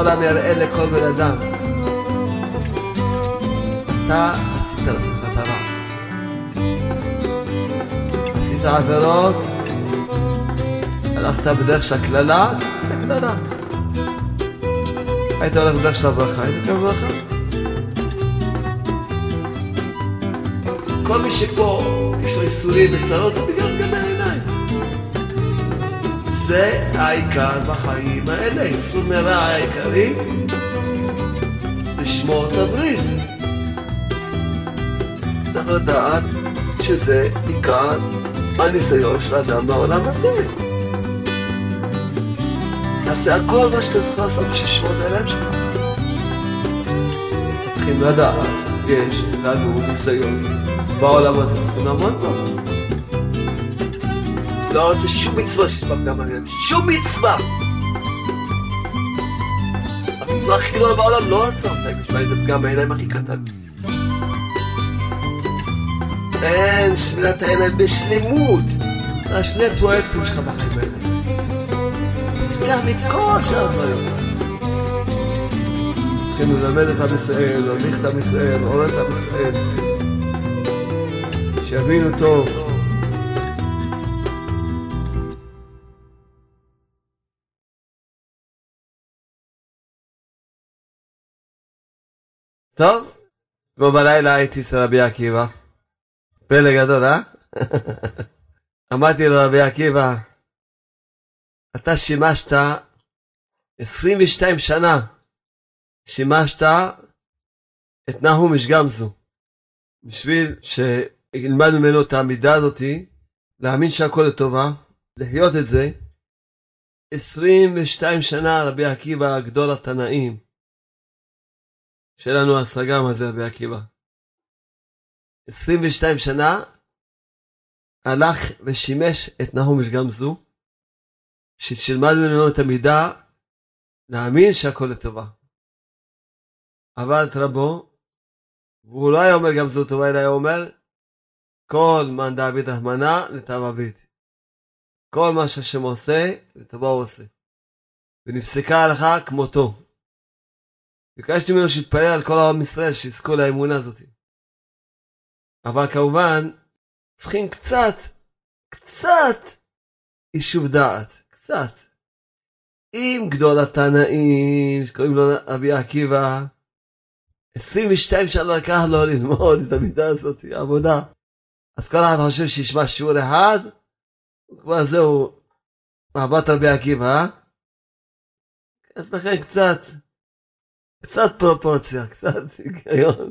העולם יראה לכל בן אדם. אתה עשית לעצמך את הרע. עשית עבירות, הלכת בדרך של הקללה, הקללה. היית הולך בדרך של הברכה, היית גם ברכה. כל מי שפה יש לו איסורים וצרות, זה בגלל העיניים. זה העיקר בחיים האלה, איסור מרע העיקרי, לשמור את הברית. צריך לדעת שזה עיקר הניסיון של האדם בעולם הזה. תעשה הכל מה שאתה צריך לעשות בשביל לשמור את העיניים שלך. צריכים לדעת, יש לנו ניסיון בעולם הזה, צריכים לעמוד בו. לא רוצה שום מצווה שיש בה פגם העיניים, שום מצווה! המצווה הכי גדולה בעולם לא עצרת, יש בה איזה פגם העיניים הכי קטן. אין שמילת העיניים בשלמות. השני פרויקטים שלך בחיים האלה. נזכר מכל שאר הדברים. צריכים ללמד את עם ישראל, להדריך את עם ישראל, לעורר את עם ישראל. שיבינו טוב. טוב, אתמול בלילה הייתי אצל רבי עקיבא. פלא גדול, אה? אמרתי לרבי עקיבא, אתה שימשת 22 שנה, שימשת את נחום איש גמזו, בשביל שילמד ממנו את העמידה הזאתי, להאמין שהכל לטובה, לחיות את זה. 22 שנה רבי עקיבא, גדול התנאים. שיהיה לנו השגה מה זה רבי עקיבא. 22 שנה הלך ושימש את נחום גמזו, שתלמד ממנו את המידה להאמין שהכל לטובה. אבל את רבו, והוא לא היה אומר גם זו טובה, אלא היה אומר, כל מאן דעביד רחמנא לטב עביד. כל מה שהשם עושה, לטובה הוא עושה. ונפסקה ההלכה כמותו. ביקשתי ממנו שיתפלל על כל העם ישראל, שיזכו לאמונה הזאת. אבל כמובן, צריכים קצת, קצת יישוב דעת, קצת. אם גדול התנאים, שקוראים לו אבי עקיבא, 22 שנה לקח לו ללמוד את המידה הזאת, עבודה. אז כל אחד חושב שישמע שיעור אחד, כבר זהו, מבט רבי עקיבא? אז לכן קצת, קצת פרופורציה, קצת היגיון.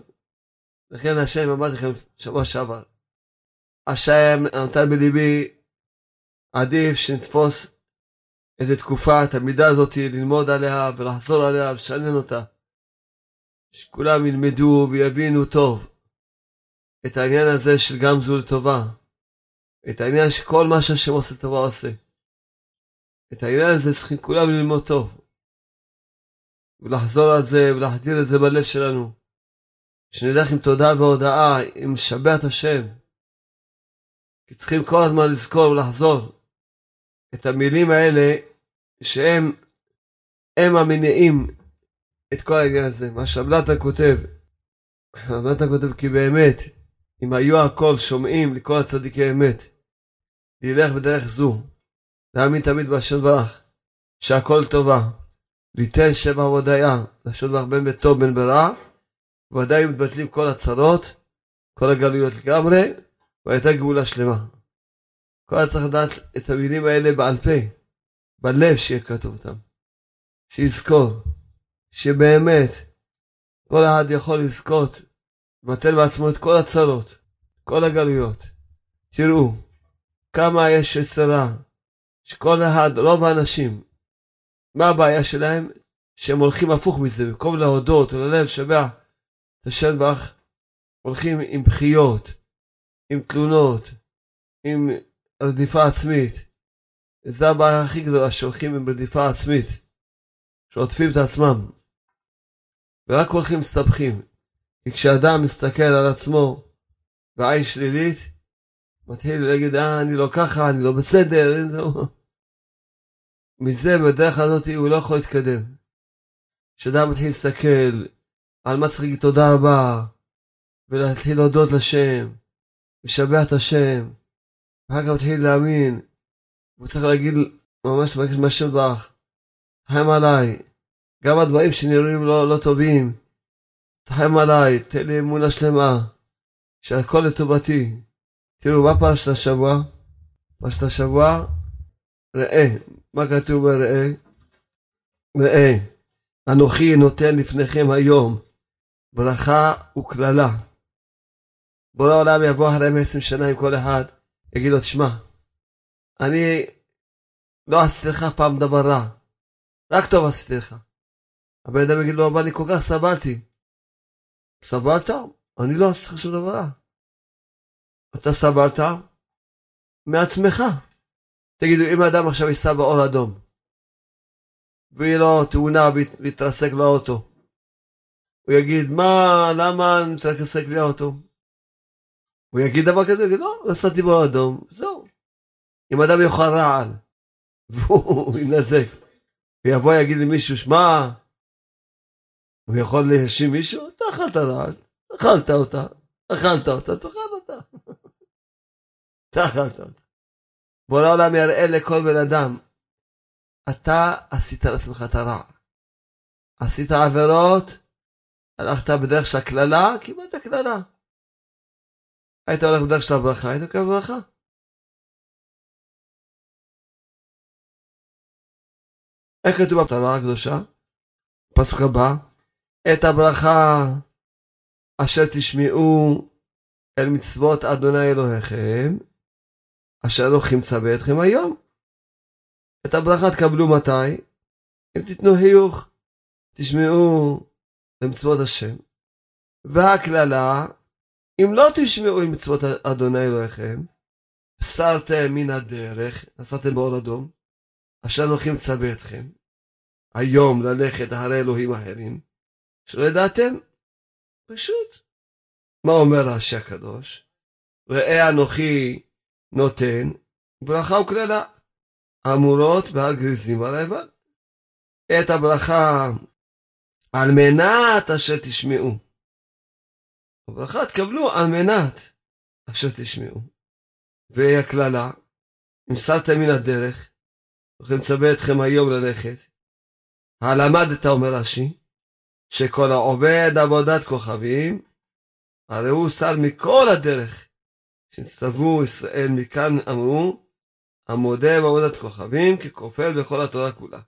לכן השם אמרתי לכם שבוע שעבר, השם נתן בליבי, עדיף שנתפוס איזה תקופה, את המידה הזאת, ללמוד עליה ולחזור עליה ולשנן אותה. שכולם ילמדו ויבינו טוב את העניין הזה של גם זו לטובה. את העניין שכל מה שהשם עושה לטובה עושה. את העניין הזה צריכים כולם ללמוד טוב. ולחזור על זה ולהחדיר את זה בלב שלנו. שנלך עם תודה והודאה, עם משבח את השם. כי צריכים כל הזמן לזכור ולחזור את המילים האלה שהם הם המניעים את כל העניין הזה. מה שבלטה כותב, שבלטה כותב כי באמת, אם היו הכל שומעים לכל הצדיקי אמת, ללך בדרך זו, להאמין תמיד בהשם ברך, שהכל טובה, ליתן שבע והודיה, לשון ברך בין בטוב בין ברע, ודאי מתבטלים כל הצרות, כל הגלויות לגמרי, והייתה גאולה שלמה. כל אחד צריך לדעת את המילים האלה בעל פה, בלב שיהיה כתוב אותם. שיזכור, שבאמת כל אחד יכול לזכות, לבטל בעצמו את כל הצרות, כל הגלויות. תראו, כמה יש יצרה, שכל אחד, רוב האנשים, מה הבעיה שלהם? שהם הולכים הפוך מזה, במקום להודות וללב, לשבח את השם הולכים עם בחיות, עם תלונות, עם רדיפה עצמית. וזו הבעיה הכי גדולה, שהולכים עם רדיפה עצמית, שעוטפים את עצמם, ורק הולכים מסתבכים. כי כשאדם מסתכל על עצמו בעין שלילית, מתחיל להגיד, אה, אני לא ככה, אני לא בסדר. מזה, בדרך הזאת, הוא לא יכול להתקדם. שאדם מתחיל להסתכל על מה צריך להגיד תודה רבה, ולהתחיל להודות לשם, לשבח את השם, ואחר כך מתחיל להאמין, הוא צריך להגיד, ממש לבקש מהשם ברך, תחם עליי, גם הדברים שנראים לא, לא טובים, תחם עליי, תן לי אמונה שלמה, שהכל לטובתי. תראו, מה פרשת השבוע? פרשת השבוע, ראה, מה כתוב בראה? ראה, אנוכי נותן לפניכם היום ברכה וקללה. בורא העולם יבוא אחריהם עשרים שנה עם כל אחד, יגיד לו, תשמע, אני לא עשיתי לך פעם דבר רע, רק טוב עשיתי לך. הבן אדם יגיד לו, אבל אני כל כך סבלתי. סבלת? אני לא עשיתי לך שום דבר רע. אתה סבלת מעצמך. תגידו, אם האדם עכשיו ייסע באור אדום, ויהיה לו תאונה ויתרסק לו האוטו, הוא יגיד, מה, למה נתרסק לי האוטו? הוא יגיד דבר כזה, הוא יגיד, לא, נסעתי באור אדום, זהו. אם אדם יאכל רעל, והוא ינזק, ויבוא יגיד למישהו, שמע, הוא יכול להאשים מישהו? אתה אכלת רעל, אכלת אותה, אכלת אותה, תאכל אותה. אתה אכלת אותה. בורא העולם יראה לכל בן אדם, אתה עשית לעצמך את הרע. עשית עבירות, הלכת בדרך של הקללה, קיבלת קללה. היית הולך בדרך של הברכה, היית מקבל ברכה. איך כתוב בתורה הקדושה? פסוק הבא, את הברכה אשר תשמעו אל מצוות אדוני אלוהיכם, אשר אנוכי מצווה אתכם היום. את הברכה תקבלו מתי? אם תיתנו חיוך, תשמעו למצוות השם. והקללה, אם לא תשמעו למצוות אדוני אלוהיכם, סרתם מן הדרך, נסעתם באור אדום, אשר אנוכי מצווה אתכם, היום ללכת אחרי אלוהים אחרים, שלא ידעתם? פשוט. מה אומר רש"י הקדוש? ראה אנוכי נותן ברכה וקללה, אמורות בהר גריזים על האבל. את הברכה על מנת אשר תשמעו. הברכה תקבלו על מנת אשר תשמעו. והקללה, אם סרתם מן הדרך, וכן מצווה אתכם היום ללכת. הלמדת, אומר רש"י, שכל העובד עבודת כוכבים, הרי הוא שר מכל הדרך. שנצטוו ישראל מכאן אמרו, המודה בעבודת כוכבים ככופל בכל התורה כולה.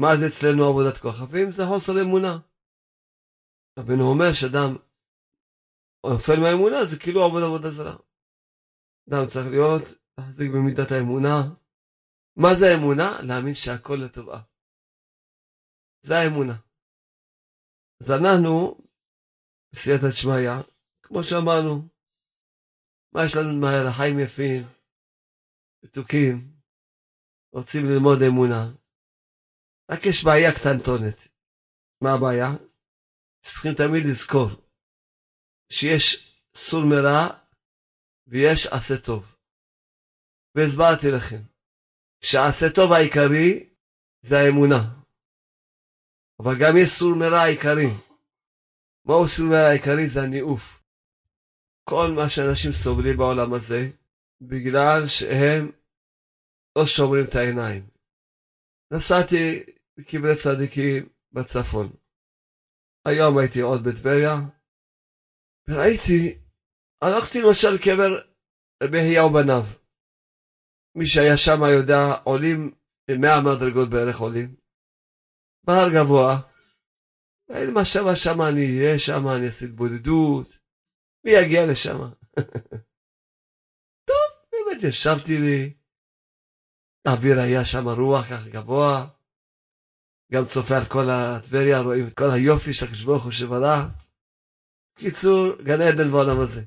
מה זה אצלנו עבודת כוכבים? זה חוסר אמונה. רבנו אומר שאדם נופל מהאמונה זה כאילו עבוד עבודה זרה. אדם צריך להיות, להחזיק במידת האמונה. מה זה האמונה? להאמין שהכל לטובה. זה האמונה. אז אנחנו, בסייעתא דשמיא, כמו שאמרנו, מה יש לנו מהר? החיים יפים, מתוקים, רוצים ללמוד אמונה. רק יש בעיה קטנטונת. מה הבעיה? צריכים תמיד לזכור שיש סור מרע ויש עשה טוב. והסברתי לכם שהעשה טוב העיקרי זה האמונה. אבל גם יש סור מרע עיקרי. מהו סור מרע העיקרי? זה הניאוף. כל מה שאנשים סובלים בעולם הזה, בגלל שהם לא שומרים את העיניים. נסעתי בקברי צדיקים בצפון. היום הייתי עוד בטבריה, וראיתי, הלכתי למשל לקבר רבי אליהו בניו. מי שהיה שם יודע, עולים, מאה מדרגות בערך עולים. בהר גבוה. אין מה שמה שם אני אהיה, שם אני אעשה התבודדות. מי יגיע לשם? טוב, באמת ישבתי לי, האוויר היה שם רוח ככה גבוה, גם צופה על כל הטבריה, רואים את כל היופי של הקדוש ברוך הוא שברא. קיצור, גן עדן בעולם הזה.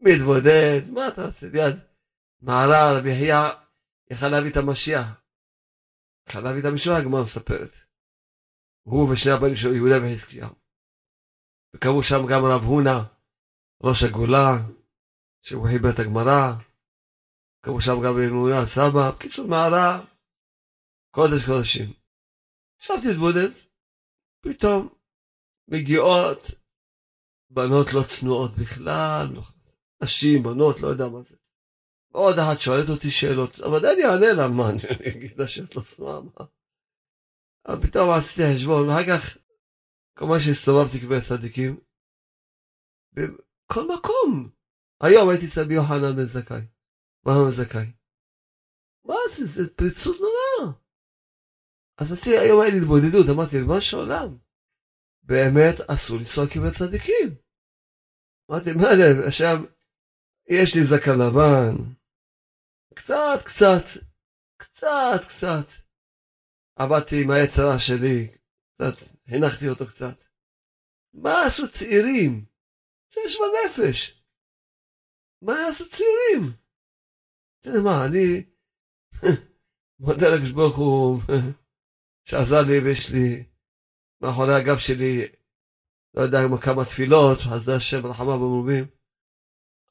מתבודד, מה אתה רוצה? ליד מערה, רבי יחיא יכל להביא את המשיח. יכל להביא את המשיח, הגמרא מספרת. הוא ושני הבנים שלו, יהודה וחזקיהו. וקראו שם גם רב הונא, ראש הגולה, שהוא חיבר את הגמרא, קראו שם גם באמונה סבא, בקיצור מערה, קודש קודשים. ישבתי להתבודד, פתאום מגיעות בנות לא צנועות בכלל, נשים, בנות, לא יודע מה זה. עוד אחת שואלת אותי שאלות, אבל אני אענה לה, מה, אני אגיד לה שאת לא צנועה, מה? אבל פתאום עשיתי חשבון, ואחר כך, כמובן שהסתובבתי כבר צדיקים, בכל מקום. היום הייתי אצל יוחנן בן זכאי, מה בן זכאי. מה זה, זה פריצות נורא. אז עשיתי, היום היה לי התבודדות, אמרתי, ריבונו של עולם, באמת אסור לנסוע כבני צדיקים. אמרתי, מה לב, עכשיו, יש לי זקן לבן, קצת, קצת, קצת, קצת. עבדתי עם היצרה שלי, קצת, הנחתי אותו קצת. מה עשו צעירים? זה יש בנפש. מה יעשו צעירים? תראה מה, אני מודה לקדוש ברוך הוא שעזר לי ויש לי מאחורי הגב שלי, לא יודע כמה תפילות, חסדי השם רחמה במרובים,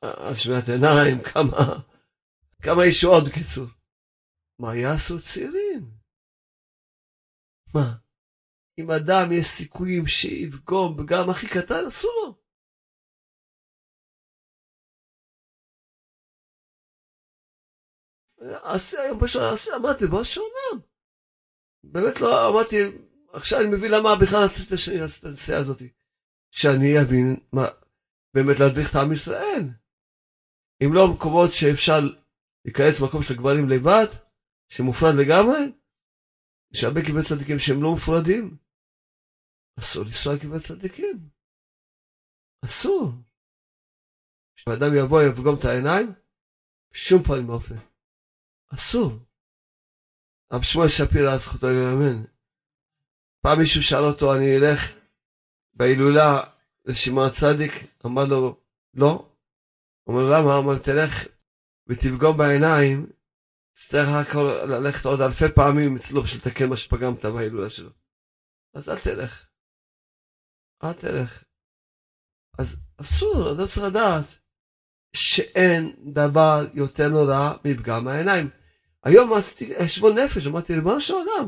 על שמיעת עיניים, כמה, כמה ישועות בקיצור. מה יעשו צעירים? מה? אם אדם יש סיכויים שיפגום בגם הכי קטן, אסור לו. עשי היום פשוט, אמרתי, בוא שעולם. באמת לא אמרתי, עכשיו אני מבין למה בכלל רציתי שאני אעשה את הנסיעה הזאת. שאני אבין מה, באמת להדריך את עם ישראל. אם לא מקומות שאפשר להיכנס למקום של הגברים לבד, שמופרד לגמרי, יש הרבה קברי צדיקים שהם לא מופרדים. אסור לנסוע קברי צדיקים. אסור. כשאדם יבוא יפגום את העיניים, בשום פנים ואופן. אסור. רב שמואל שפירא, זכותו יאמן. פעם מישהו שאל אותו, אני אלך בהילולה לשמעון הצדיק? אמר לו, לא. אמר לו, למה? אמר, תלך ותפגום בעיניים, תצטרך רק ללכת עוד אלפי פעמים אצלו בשביל לתקן מה שפגמת בהילולה שלו. אז אל תלך. אל תלך. אז אסור, אתה צריך לדעת שאין דבר יותר נורא מפגם העיניים. היום עשיתי חשבון נפש, אמרתי, ריבונו של עולם,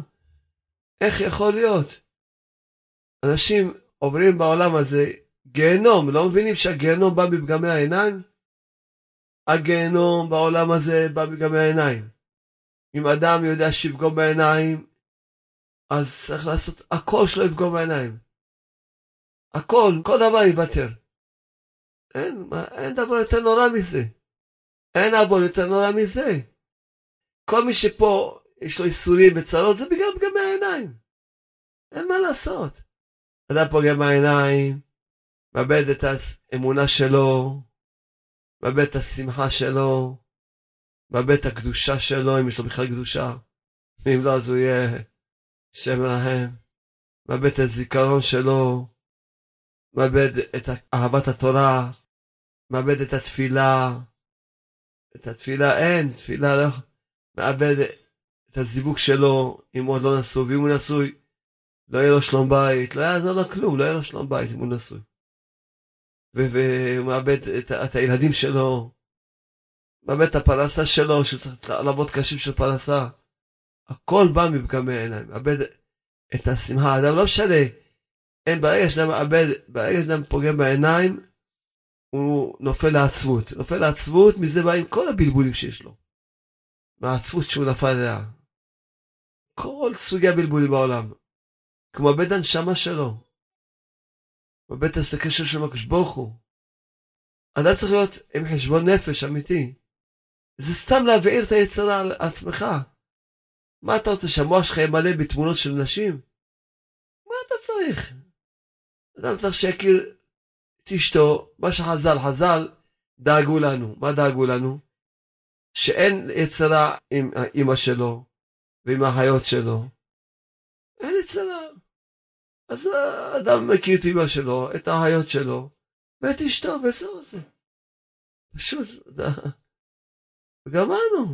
איך יכול להיות? אנשים עוברים בעולם הזה גיהנום, לא מבינים שהגיהנום בא מפגמי העיניים? הגיהנום בעולם הזה בא מפגמי העיניים. אם אדם יודע שיפגום בעיניים, אז צריך לעשות הכל שלא יפגום בעיניים. הכל, כל דבר יוותר. אין, אין דבר יותר נורא מזה. אין עוון יותר נורא מזה. כל מי שפה יש לו איסורים וצרות, זה בגלל פגמי העיניים. אין מה לעשות. אדם פוגע בעיניים, מאבד את האמונה שלו, מאבד את השמחה שלו, מאבד את הקדושה שלו, אם יש לו בכלל קדושה. ואם לא, אז הוא יהיה שם מרחם. מאבד את הזיכרון שלו, מאבד את אהבת התורה, מאבד את התפילה. את התפילה אין, תפילה לא... מאבד את הזיווג שלו, אם עוד לא נשוי, ואם הוא נשוי, לא יהיה לו שלום בית, לא יעזור לו כלום, לא יהיה לו שלום בית אם הוא נשוי. והוא מאבד את, את הילדים שלו, מאבד את הפרנסה שלו, שהוא צריך לעבוד קשים של פרנסה. הכל בא מפגמי העיניים, מאבד את השמחה. אדם לא משנה, אין, ברגע שאדם מאבד, ברגע שאדם פוגם בעיניים, הוא נופל לעצבות. נופל לעצבות, מזה באים כל הבלבולים שיש לו. מהעצבות שהוא נפל אליה. כל סוגי הבלבולים בעולם. כמו מאבד הנשמה שלו. מאבד את הקשר עם הקדוש ברוך הוא. אדם צריך להיות עם חשבון נפש אמיתי. זה סתם להבעיר את היצרה על עצמך. מה אתה רוצה, שהמוח שלך יהיה מלא בתמונות של נשים? מה אתה צריך? אדם צריך שיכיר את אשתו, מה שחז"ל, חז"ל דאגו לנו. מה דאגו לנו? שאין יצרה עם האימא שלו ועם האחיות שלו. אין יצרה. אז האדם מכיר את אמא שלו, את האחיות שלו, ואת אשתו, וזהו זה. פשוט, וגמרנו.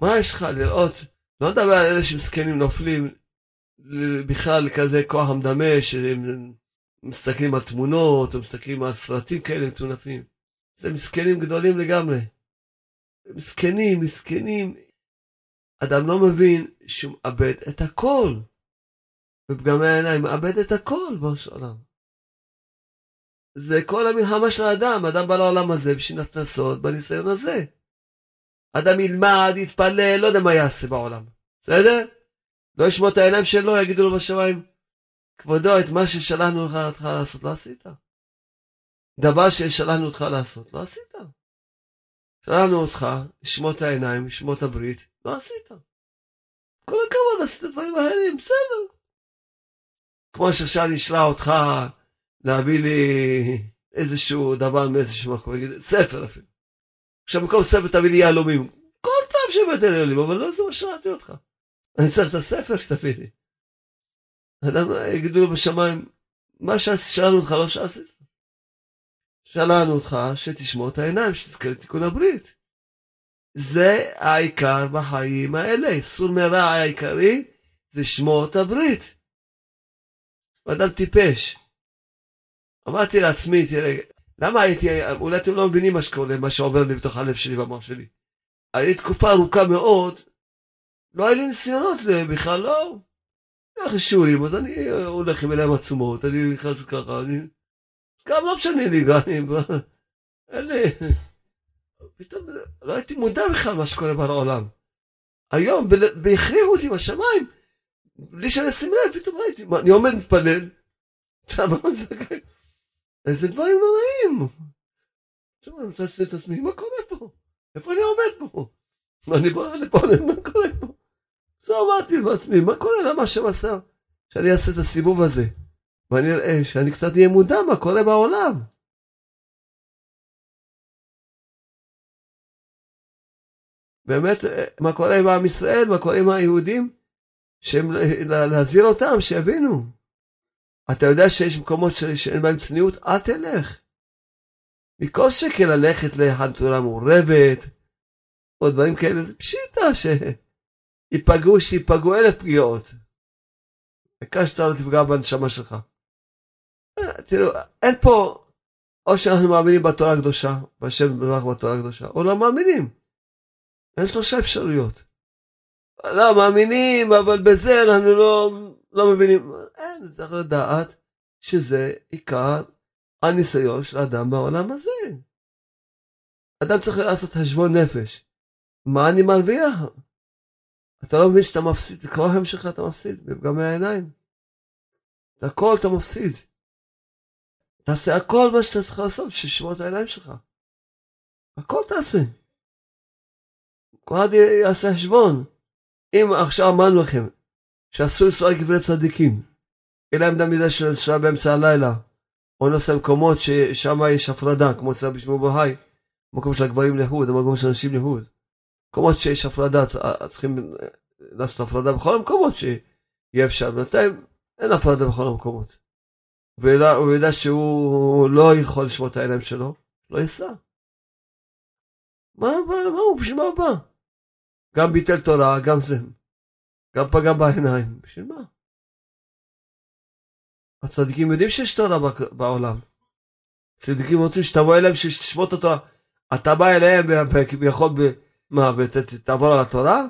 מה יש לך לראות? לא מדבר על אלה שמסכנים נופלים בכלל כזה כוח המדמה, שהם מסתכלים על תמונות, או מסתכלים על סרטים כאלה מטונפים. זה מסכנים גדולים לגמרי. מסכנים, מסכנים. אדם לא מבין שהוא מאבד את הכל. בפגמי העיניים, מאבד את הכל בראש העולם. זה כל המלחמה של האדם, האדם בא לעולם הזה בשביל התנסות, בניסיון הזה. אדם ילמד, יתפלל, לא יודע מה יעשה בעולם, בסדר? לא ישמע את העיניים שלו, יגידו לו בשמיים, כבודו, את מה ששלחנו אותך לעשות, לא עשית. דבר ששלחנו אותך לעשות, לא עשית. שלחנו אותך לשמוע את העיניים, לשמוע את הברית, לא עשית. כל הכבוד, עשית דברים אחרים, בסדר. כמו שעכשיו אני אשלח אותך להביא לי איזשהו דבר מאיזשהו מקום, ספר אפילו. עכשיו במקום ספר תביא לי יהלומים. כל טוב שהבאת לי יהלומים, אבל לא זה מה שאלתי אותך. אני צריך את הספר שתביא לי. אדם יגידו לו בשמיים, מה ששאלנו אותך לא שעשית. שאלנו אותך שתשמור את העיניים, שתזכה לתיקון הברית. זה העיקר בחיים האלה. סור מרע העיקרי זה שמור את הברית. אדם טיפש. אמרתי לעצמי, תראה, למה הייתי, אולי אתם לא מבינים מה שקורה, מה שעובר לי בתוך הלב שלי והמוח שלי. הייתי תקופה ארוכה מאוד, לא היה לי ניסיונות בכלל, לא. הולך לשיעורים, אז אני הולך עם עיניים עצומות, אני נכנס ככה, אני... גם לא משנה לי, אני... אין לי... פתאום לא הייתי מודע בכלל מה שקורה בעולם. היום, והכריחו אותי בשמיים, בלי שאני אשים לב, פתאום ראיתי, אני עומד מתפלל, איזה דברים נוראים. עכשיו אני רוצה לעשות את עצמי, מה קורה פה? איפה אני עומד פה? אני בוא לפה, מה קורה פה? אז אמרתי לעצמי, מה קורה? למה השם עשה? שאני אעשה את הסיבוב הזה. ואני אראה שאני קצת אהיה מודע מה קורה בעולם. באמת, מה קורה עם עם ישראל, מה קורה עם היהודים, שהם, להזהיר אותם, שיבינו. אתה יודע שיש מקומות שאין בהם צניעות? אל תלך. מכל שקל ללכת לחנתורה מעורבת, או דברים כאלה, זה פשיטה שיפגעו, שיפגעו אלף פגיעות. העיקר שאתה לא תפגע בנשמה שלך. תראו, אין פה, או שאנחנו מאמינים בתורה הקדושה, בשם ברך בתורה הקדושה, או לא מאמינים. אין שלושה אפשרויות. לא מאמינים, אבל בזה אנחנו לא, לא מבינים. אין, צריך לדעת שזה עיקר הניסיון של האדם בעולם הזה. אדם צריך לעשות חשבון נפש. מה אני מרוויח? אתה לא מבין שאתה מפסיד, כל החיים שלך אתה מפסיד, גם מהעיניים. את הכל אתה מפסיד. תעשה הכל מה שאתה צריך לעשות בשביל לשמור את העיניים שלך. הכל תעשה. כל אחד יעשה חשבון. אם עכשיו אמרנו לכם שאסור לנסוע על קברי צדיקים, אלא עמדה מידה של לנסוע באמצע הלילה, או נוסע למקומות ששם יש הפרדה, כמו אצל בשמו בהאי, מקום של הגברים להוד, המקום של הנשים להוד. מקומות שיש הפרדה, צריכים לעשות הפרדה בכל המקומות שיהיה אפשר. בינתיים אין הפרדה בכל המקומות. והוא יודע שהוא לא יכול לשמוע את העיניים שלו, לא ייסע. מה, מה, מה הוא, בשביל מה הוא בא? גם ביטל תורה, גם זה. גם פגע בעיניים, בשביל מה? הצדיקים יודעים שיש תורה בעולם. צדיקים רוצים שתבוא אליהם שתשמור את התורה. אתה בא אליהם כביכול, מה, ותעבור על התורה?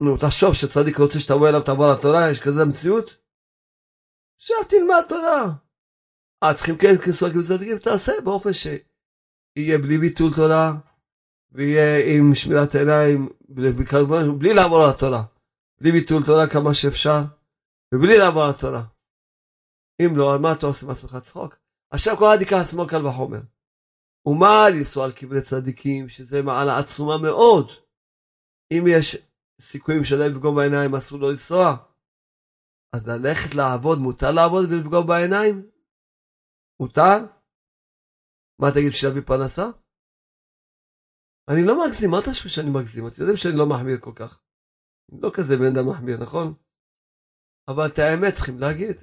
נו, תחשוב שצדיק רוצה שתבוא אליו ותעבור על התורה, יש כזה מציאות? עכשיו תלמד תורה. אה, צריכים כן כסוג צדיקים, תעשה באופן שיהיה בלי ביטול תורה, ויהיה עם שמירת עיניים, בלי לעבור על התורה. בלי ביטול תורה כמה שאפשר, ובלי לעבור על התורה. אם לא, מה אתה עושה מעצמך צחוק? עכשיו כל אחד ייקח עצמו קל וחומר. ומה לנסוע על קברי צדיקים, שזה מעלה עצומה מאוד. אם יש סיכויים שלהם לפגום בעיניים, אסור לו לנסוע. אז ללכת לעבוד, מותר לעבוד ולפגום בעיניים? מותר? מה תגיד, שיביא פרנסה? אני לא מגזים, אל תחשבו שאני מגזים, אתם יודעים שאני לא מחמיר כל כך. לא כזה בן אדם מחמיר, נכון? אבל את האמת צריכים להגיד.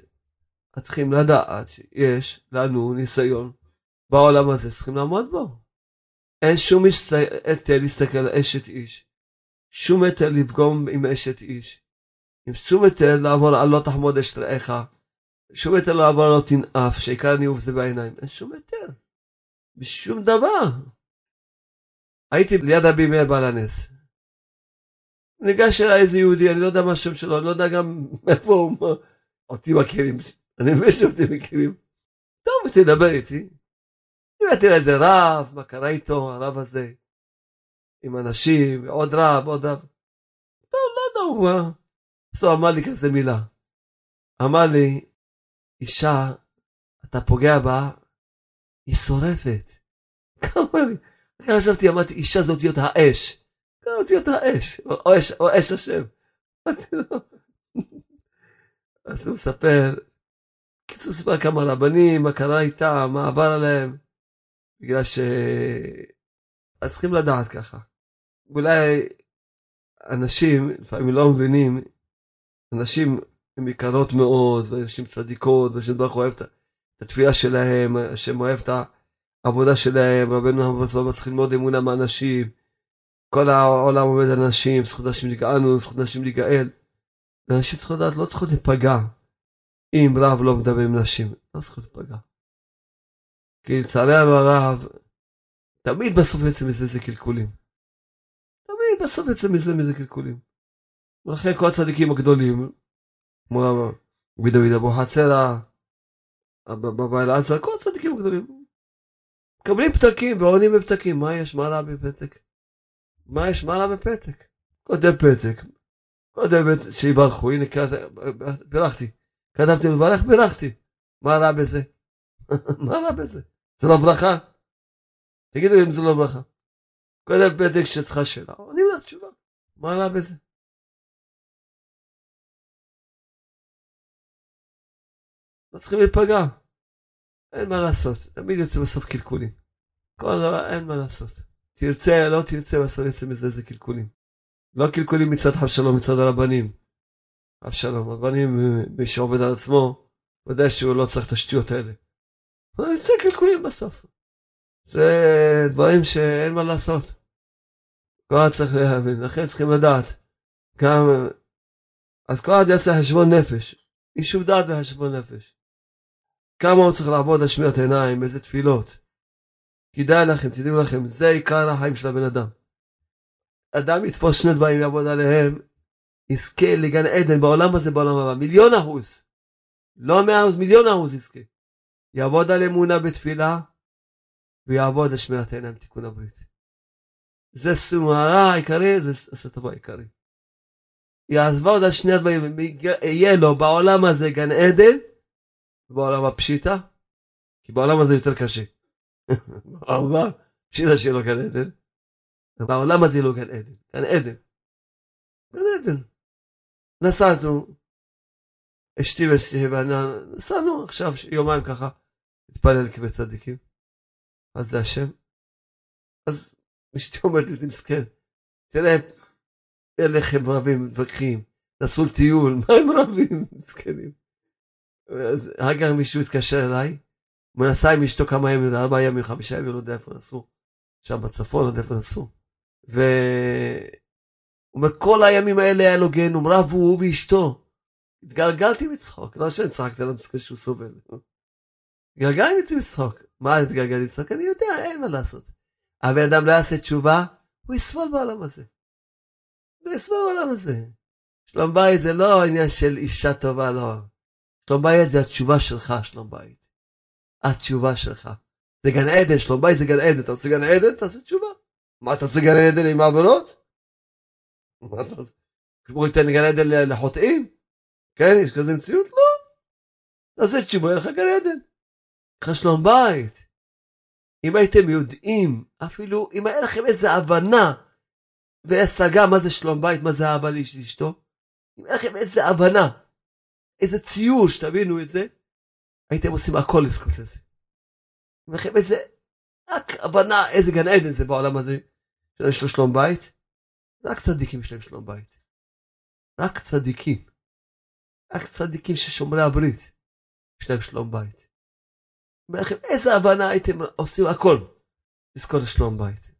צריכים לדעת שיש לנו ניסיון בעולם הזה, צריכים לעמוד בו. אין שום היטל להסתכל על אשת איש, שום היטל לפגום עם אשת איש, עם שום היטל לעבור על לא תחמוד אשת רעך, שום היטל לעבור על לא תנאף, שעיקר הניאוף זה בעיניים, אין שום היטל, בשום דבר. הייתי ליד רבי מאיר בעל הנס. ניגש אליי איזה יהודי, אני לא יודע מה השם שלו, אני לא יודע גם מאיפה הוא, אותי מכירים, אני מבין שאותי מכירים. טוב, תדבר איתי. הבאתי לאיזה רב, מה קרה איתו, הרב הזה, עם אנשים, עוד רב, עוד רב. טוב, לא יודע, הוא בסוף אמר לי כזה מילה. אמר לי, אישה, אתה פוגע בה, היא שורפת. לי. חשבתי, אמרתי, אישה זאת אותיות האש. כמה אותיות האש, או אש, או אש השם. אז הוא מספר, קיצור סיפר כמה רבנים, מה קרה איתם, מה עבר עליהם, בגלל ש... אז צריכים לדעת ככה. אולי אנשים לפעמים לא מבינים, אנשים הם יקרות מאוד, ואנשים צדיקות, והשם ברוך הוא אוהב את התפילה שלהם, השם אוהב את העבודה שלהם, רבנו המבצע צריך ללמוד אמונה מאנשים, כל העולם עומד על נשים, זכות נשים לגאלנו, זכות נשים להיגאל. ואנשים צריכות לדעת, לא צריכות להיפגע אם רב לא מדבר עם נשים, לא צריכות להיפגע. כי לצערנו הרב, תמיד בסוף יוצא מזה זה קלקולים. תמיד בסוף יוצא מזה מזה קלקולים. ולכן כל הצדיקים הגדולים, כמו רבי דוד אבו חצרה, בבא אלעזר, כל הצדיקים הגדולים, מקבלים פתקים ועונים בפתקים, מה יש, מה רע בפתק? מה יש, מה רע בפתק? כותב פתק, כותב שיברכו, הנה בירכתי, כתבתי לברך, בירכתי, מה רע בזה? מה רע בזה? זה לא ברכה? תגידו אם זה לא ברכה. כותב פתק שצריכה שאלה, עונים לה תשובה, מה רע בזה? לא צריכים להיפגע. אין מה לעשות, תמיד יוצא בסוף קלקולים. כל דבר, אין מה לעשות. תרצה, לא תרצה, בסוף יוצא מזה איזה קלקולים. לא קלקולים מצד חב שלום, מצד הרבנים. חב שלום, הרבנים, מי שעובד על עצמו, יודע שהוא לא צריך את השטויות האלה. אבל יוצא קלקולים בסוף. זה דברים שאין מה לעשות. כל אחד צריך להבין, לכן צריכים לדעת. גם, אז כל אחד יעשה חשבון נפש. יישוב דעת וחשבון נפש. כמה הוא צריך לעבוד על שמירת עיניים, איזה תפילות. כדאי לכם, תדעו לכם, זה עיקר החיים של הבן אדם. אדם יתפוס שני דברים, יעבוד עליהם, יזכה לגן עדן בעולם הזה, בעולם הבא, מיליון אחוז. לא מאה אחוז, מיליון אחוז יזכה. יעבוד על אמונה בתפילה, ויעבוד על שמירת עיניים, תיקון הברית. זה סומרה העיקרי, זה הסטובה העיקרי. יעזבה עוד על שני הדברים, יהיה לו בעולם הזה גן עדן, בעולם הפשיטה, כי בעולם הזה יותר קשה. בעולם פשיטה שיהיה לו גן עדן, בעולם הזה לא גן עדן, גן עדן. גן עדן. נסענו, אשתי ואשתי נסענו עכשיו יומיים ככה, להתפלל צדיקים, אז זה השם. אז אשתי אומרת לי, מסכן, תראה, אלה הם רבים, מתווכחים, נסעו לטיול, מה הם רבים, מסכנים. אחר כך מישהו התקשר אליי, הוא נסע עם אשתו כמה ימים, ארבעה ימים, חמישה ימים, לא יודע איפה נסעו. שם בצפון, לא יודע איפה נסעו. ו... הוא אומר, כל הימים האלה היה לו גיהנום, רבו הוא ואשתו. התגלגלתי מצחוק, לא שאני צחקתי על המסכן שהוא סובל. התגלגלתי מצחוק. מה התגלגלתי מצחוק? אני יודע, אין מה לעשות. הבן אדם לא יעשה תשובה, הוא יסבול בעולם הזה. הוא יסבול בעולם הזה. שלום בית זה לא עניין של אישה טובה, לא. שלום בית זה התשובה שלך, שלום בית. התשובה שלך. זה גן עדן, שלום בית זה גן עדן. אתה רוצה גן עדן? תעשה תשובה. מה אתה רוצה גן עדן עם העבירות? מה אתה רוצה? כמו ייתן גן עדן לחוטאים? כן, יש כזה מציאות? לא. תעשה תשובה, יהיה לך גן עדן. לך שלום בית. אם הייתם יודעים, אפילו אם היה לכם איזה הבנה והשגה מה זה שלום בית, מה זה אהבה לאשתו, אם היה לכם איזה הבנה איזה ציור שתבינו את זה, הייתם עושים הכל לזכות לזה. אומר איזה, רק הבנה איזה גן עדן זה בעולם הזה, שיש לו שלום בית, רק צדיקים יש להם שלום בית. רק צדיקים. רק צדיקים ששומרי הברית, יש להם שלום בית. אומר איזה הבנה הייתם עושים הכל לזכות לשלום בית.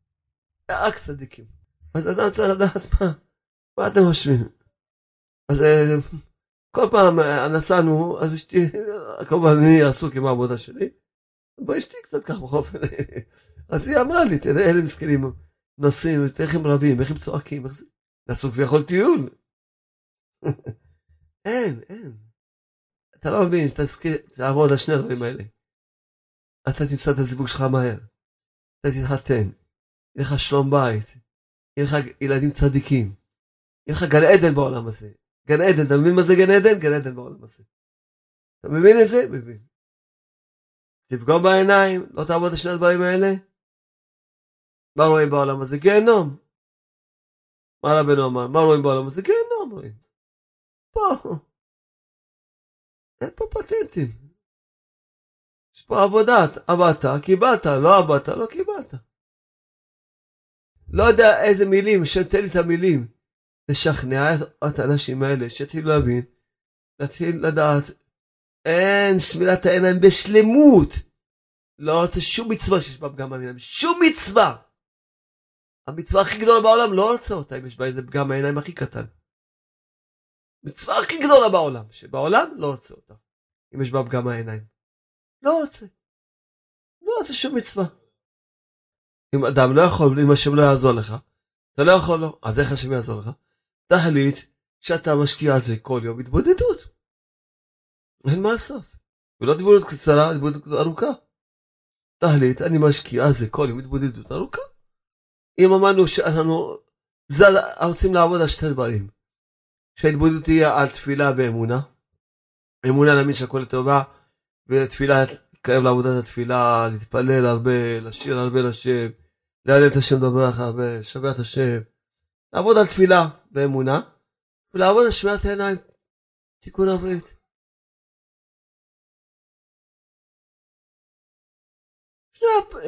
רק צדיקים. אז אדם צריך לדעת מה, מה אתם חושבים. אז אה, כל פעם אה, נסענו, אז אשתי, כמובן אני עסוק עם העבודה שלי, בואי אשתי קצת ככה בחופן. אז היא אמרה לי, תראה, אלה מסכנים נוסעים, איך הם רבים, איך הם צועקים, איך זה... נסעו כביכול טיול. אין, אין. אתה לא מבין, תזכיר, תעבוד על שני הדברים האלה. אתה תמצא את הזיווג שלך מהר. אתה תתחתן. יהיה לך שלום בית. יהיה לך ילדים צדיקים. יהיה לך גן עדן בעולם הזה. גן עדן, אתה מבין מה זה גן עדן? גן עדן בעולם הזה. אתה מבין את זה? מבין. תפגום בעיניים, לא תעבוד את שני הדברים האלה. מה רואים בעולם הזה? גיהנום. מה רבנו אמר? מה רואים בעולם הזה? גיהנום רואים. פה. אין פה פטנטים. יש פה עבודה, עבדת, קיבלת, לא עבדת, לא קיבלת. לא יודע איזה מילים, שתן לי את המילים, לשכנע את האנשים האלה, שיתחילו להבין, להתחיל לדעת, אין שמירת העיניים בשלמות. לא רוצה שום מצווה שיש בה פגם העיניים, שום מצווה. המצווה הכי גדולה בעולם, לא רוצה אותה אם יש בה איזה פגם העיניים הכי קטן. מצווה הכי גדולה בעולם, שבעולם לא רוצה אותה, אם יש בה פגם העיניים. לא רוצה. לא רוצה שום מצווה. אם אדם לא יכול, אם השם לא יעזור לך, אתה לא יכול לו, אז איך השם יעזור לך? תחליט שאתה משקיע על זה כל יום התבודדות. אין מה לעשות. ולא התבודדות קצרה, התבודדות ארוכה. תחליט, אני משקיע על זה כל יום התבודדות ארוכה. אם אמרנו שאנחנו זה, רוצים לעבוד על שתי דברים. שההתבודדות תהיה על תפילה ואמונה. אמונה להאמין שהכל לטובה, ותפילה, להתקרב לעבודת התפילה, להתפלל הרבה, לשיר הרבה לשם, להלל את השם דברך הרבה, לשבח את השם. לעבוד על תפילה ואמונה, ולעבוד על שמיעת העיניים, תיקון הברית.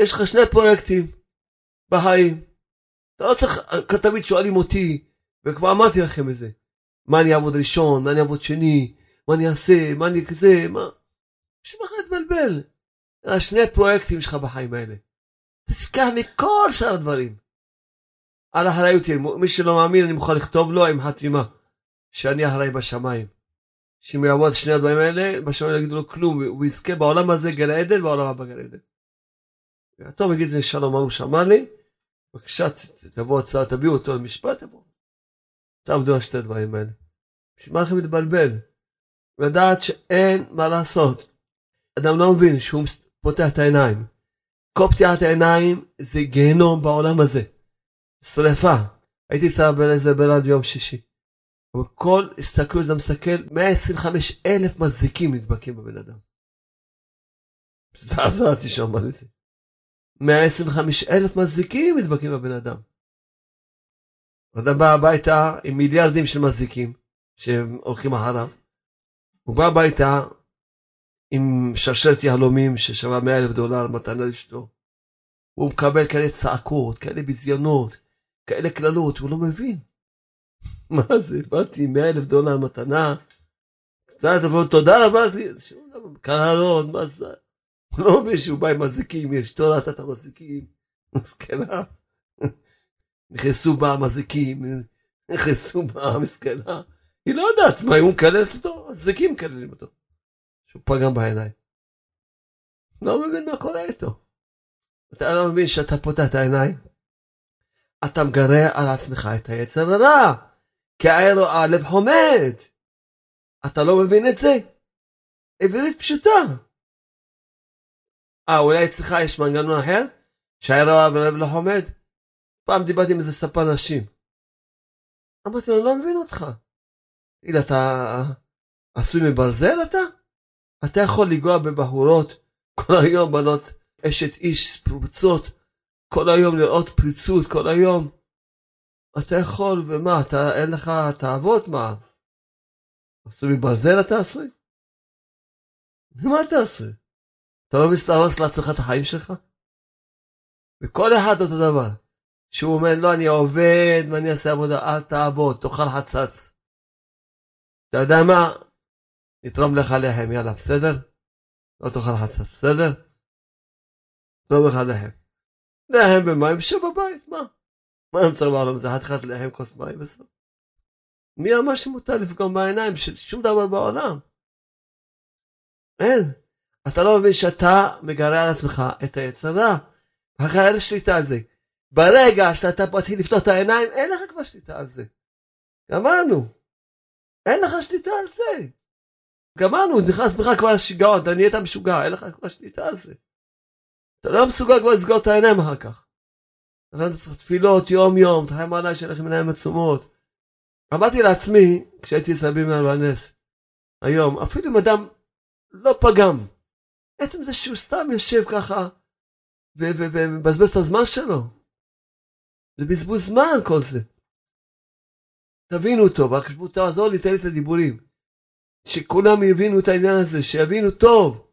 יש לך שני פרויקטים בחיים. אתה לא צריך, תמיד שואלים אותי, וכבר אמרתי לכם את זה. מה אני אעבוד ראשון, מה אני אעבוד שני, מה אני אעשה, מה אני כזה, מה... בשביל מה להתבלבל? שני פרויקטים שלך בחיים האלה. תשכח מכל שאר הדברים. על אחריותי, מי שלא מאמין אני מוכן לכתוב לו עם חתימה, שאני אחראי בשמיים. שאם יעבוד שני הדברים האלה, בשמיים לא יגידו לו כלום, הוא יזכה בעולם הזה גן עדן, בעולם הבא גן עדן. יעתום יגיד לי שלום מה הוא שמע לי, בבקשה תבוא הצעה, תביאו אותו למשפט, תבואו. תעבדו על שתי הדברים האלה. בשביל מה לכם להתבלבל? לדעת שאין מה לעשות. אדם לא מבין שהוא פותח את העיניים. כל פתיחת העיניים זה גיהנום בעולם הזה. שרפה. הייתי אצל באיזה בלעד ביום שישי. כל הסתכלות אתה מסתכל, 125 אלף מזיקים נדבקים בבן אדם. זעזעתי שם על זה. 125 אלף מזיקים נדבקים בבן אדם. אדם בא הביתה עם מיליארדים של מזיקים שהולכים אחריו. הוא בא הביתה עם שרשרת יהלומים ששווה 100 אלף דולר מתנה לאשתו. הוא מקבל כאלה צעקות, כאלה ביזיונות, כאלה קללות, הוא לא מבין. מה זה, באתי עם 100 אלף דולר מתנה, קצת אבל תודה רבה, קללות, מה זה? לא מבין שהוא בא עם מזיקים, אשתו ראתה את המזיקים, מסכנה. נכנסו בה המזיקים, נכנסו בה המסכנה. היא לא יודעת מה, אם הוא מקללת אותו, מזיקים מקללים אותו. שהוא פגם בעיניים. לא מבין מה קורה איתו. אתה לא מבין שאתה פותח את העיניים? אתה מגרה על עצמך את היצר הרע, כי הער הלב חומד. אתה לא מבין את זה? עברית פשוטה. אה, אולי אצלך יש מנגנון אחר? שהער הלב לא חומד? פעם דיברתי עם איזה ספר נשים. אמרתי לו, לא מבין אותך. תגיד, אתה עשוי מברזל אתה? אתה יכול לנגוע בבחורות כל היום, בנות אשת איש פרוצות, כל היום לראות פריצות, כל היום. אתה יכול, ומה, אתה, אין לך תאוות, מה? עשוי מברזל אתה עשוי? מה אתה עשוי? אתה לא מסתרס לעצמך את החיים שלך? וכל אחד אותו דבר. שהוא אומר, לא, אני עובד, מה אני אעשה עבודה? אל תעבוד, תאכל חצץ. אתה יודע מה? נתרום לך לחם, יאללה, בסדר? לא תאכל חצץ, בסדר? נתרום לך לחם. לחם במים, שב בבית, מה? מה אני צריך בעולם הזה? חתיכת לחם, כוס מים בסוף. מי אמר שמותר לפגום בעיניים של שום דבר בעולם? אין. אתה לא מבין שאתה מגרה על עצמך את היצרה, אחרי אין שליטה על זה. ברגע שאתה מתחיל לפתוח את העיניים, אין לך כבר שליטה על זה. גמרנו. אין לך שליטה על זה. גמרנו, נכנס בך כבר לשיגעון, אתה נהיית משוגע, אין לך כבר שליטה על זה. אתה לא מסוגל כבר לסגור את העיניים אחר כך. אתה צריך תפילות יום-יום, תחיים עליי שלכם עיניים עצומות. אמרתי לעצמי, כשהייתי אצל רבי מאיר בנס, היום, אפילו אם אדם לא פגם, עצם זה שהוא סתם יושב ככה ומבזבז את הזמן שלו, זה בזבוז זמן כל זה. תבינו אותו, והחשבות תעזור לי, תן לי את הדיבורים. שכולם יבינו את העניין הזה, שיבינו טוב.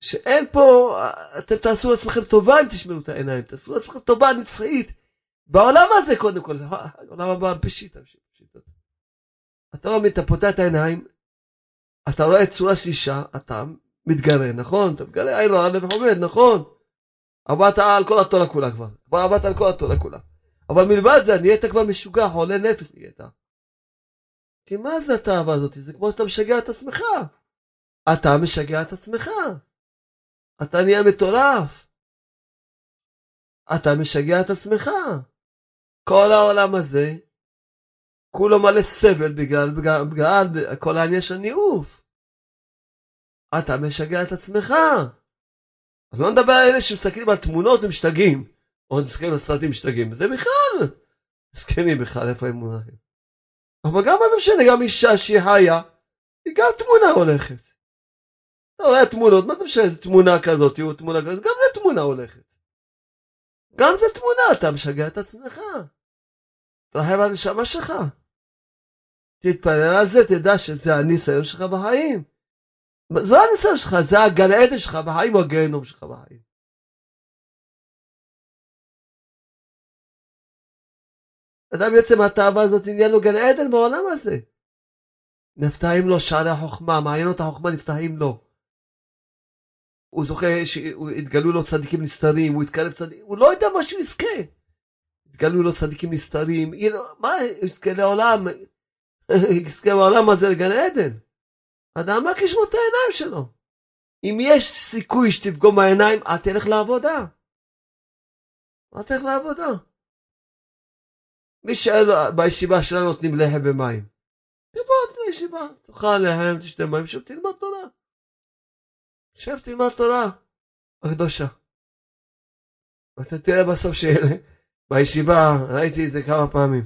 שאין פה, אתם תעשו לעצמכם טובה אם תשמעו את העיניים, תעשו לעצמכם טובה נצחית. בעולם הזה קודם כל, העולם הבא פשיטה. אתה לא מבין, אתה פותח את העיניים, אתה רואה צורה של אישה, אתה מתגרה, נכון? אתה מתגרה, אין לו הלב עומד, נכון? עברת על כל התורה כולה כבר, כבר עברת על כל התורה כולה. אבל מלבד זה, נהיית כבר משוגע, חולה נפש נהיית. כי מה זה התאווה הזאת? זה כמו שאתה משגע את עצמך. אתה משגע את עצמך. אתה נהיה מטורף. אתה משגע את עצמך. כל העולם הזה, כולו מלא סבל בגלל, בגלל, בגלל כל העניין של ניאוף. אתה משגע את עצמך. אני לא מדבר על אלה שמסתכלים על תמונות ומשתגעים, או מסתכלים על סרטים ומשתגעים, זה בכלל, מסכנים בכלל, איפה הם מונחים. אבל גם מה זה משנה, גם אישה שהיא חיה, היא גם תמונה הולכת. אתה רואה תמונות, מה זה משנה, זה תמונה כזאת, או תמונה כזאת, גם זה תמונה הולכת. גם זה תמונה, אתה משגע את עצמך. תרחב על הנשמה שלך. תתפלל על זה, תדע שזה הניסיון שלך בחיים. זה לא הניסיון שלך, זה הגן עדן שלך בחיים או הגיהנום שלך בחיים. אדם יוצא מהתאווה הזאת, עניין לו גן עדן בעולם הזה. נפתחים לו שערי החוכמה, מעיינות החוכמה נפתחים לו. הוא זוכה שהתגלו לו צדיקים נסתרים, הוא יתקרב צדיקים, הוא לא יודע מה שהוא יזכה. התגלו לו צדיקים נסתרים, מה, יזכה לעולם, יזכה בעולם הזה לגן עדן. אדם רק ישמור את העיניים שלו. אם יש סיכוי שתפגום מהעיניים, אל תלך לעבודה. אל תלך לעבודה. מי שבישיבה שלנו נותנים לחם ומים. תבוא לישיבה, תאכל לחם, תשתה מים, שב תלמד תורה. שב תלמד תורה הקדושה. אתה תראה בסוף שבישיבה, ראיתי את זה כמה פעמים,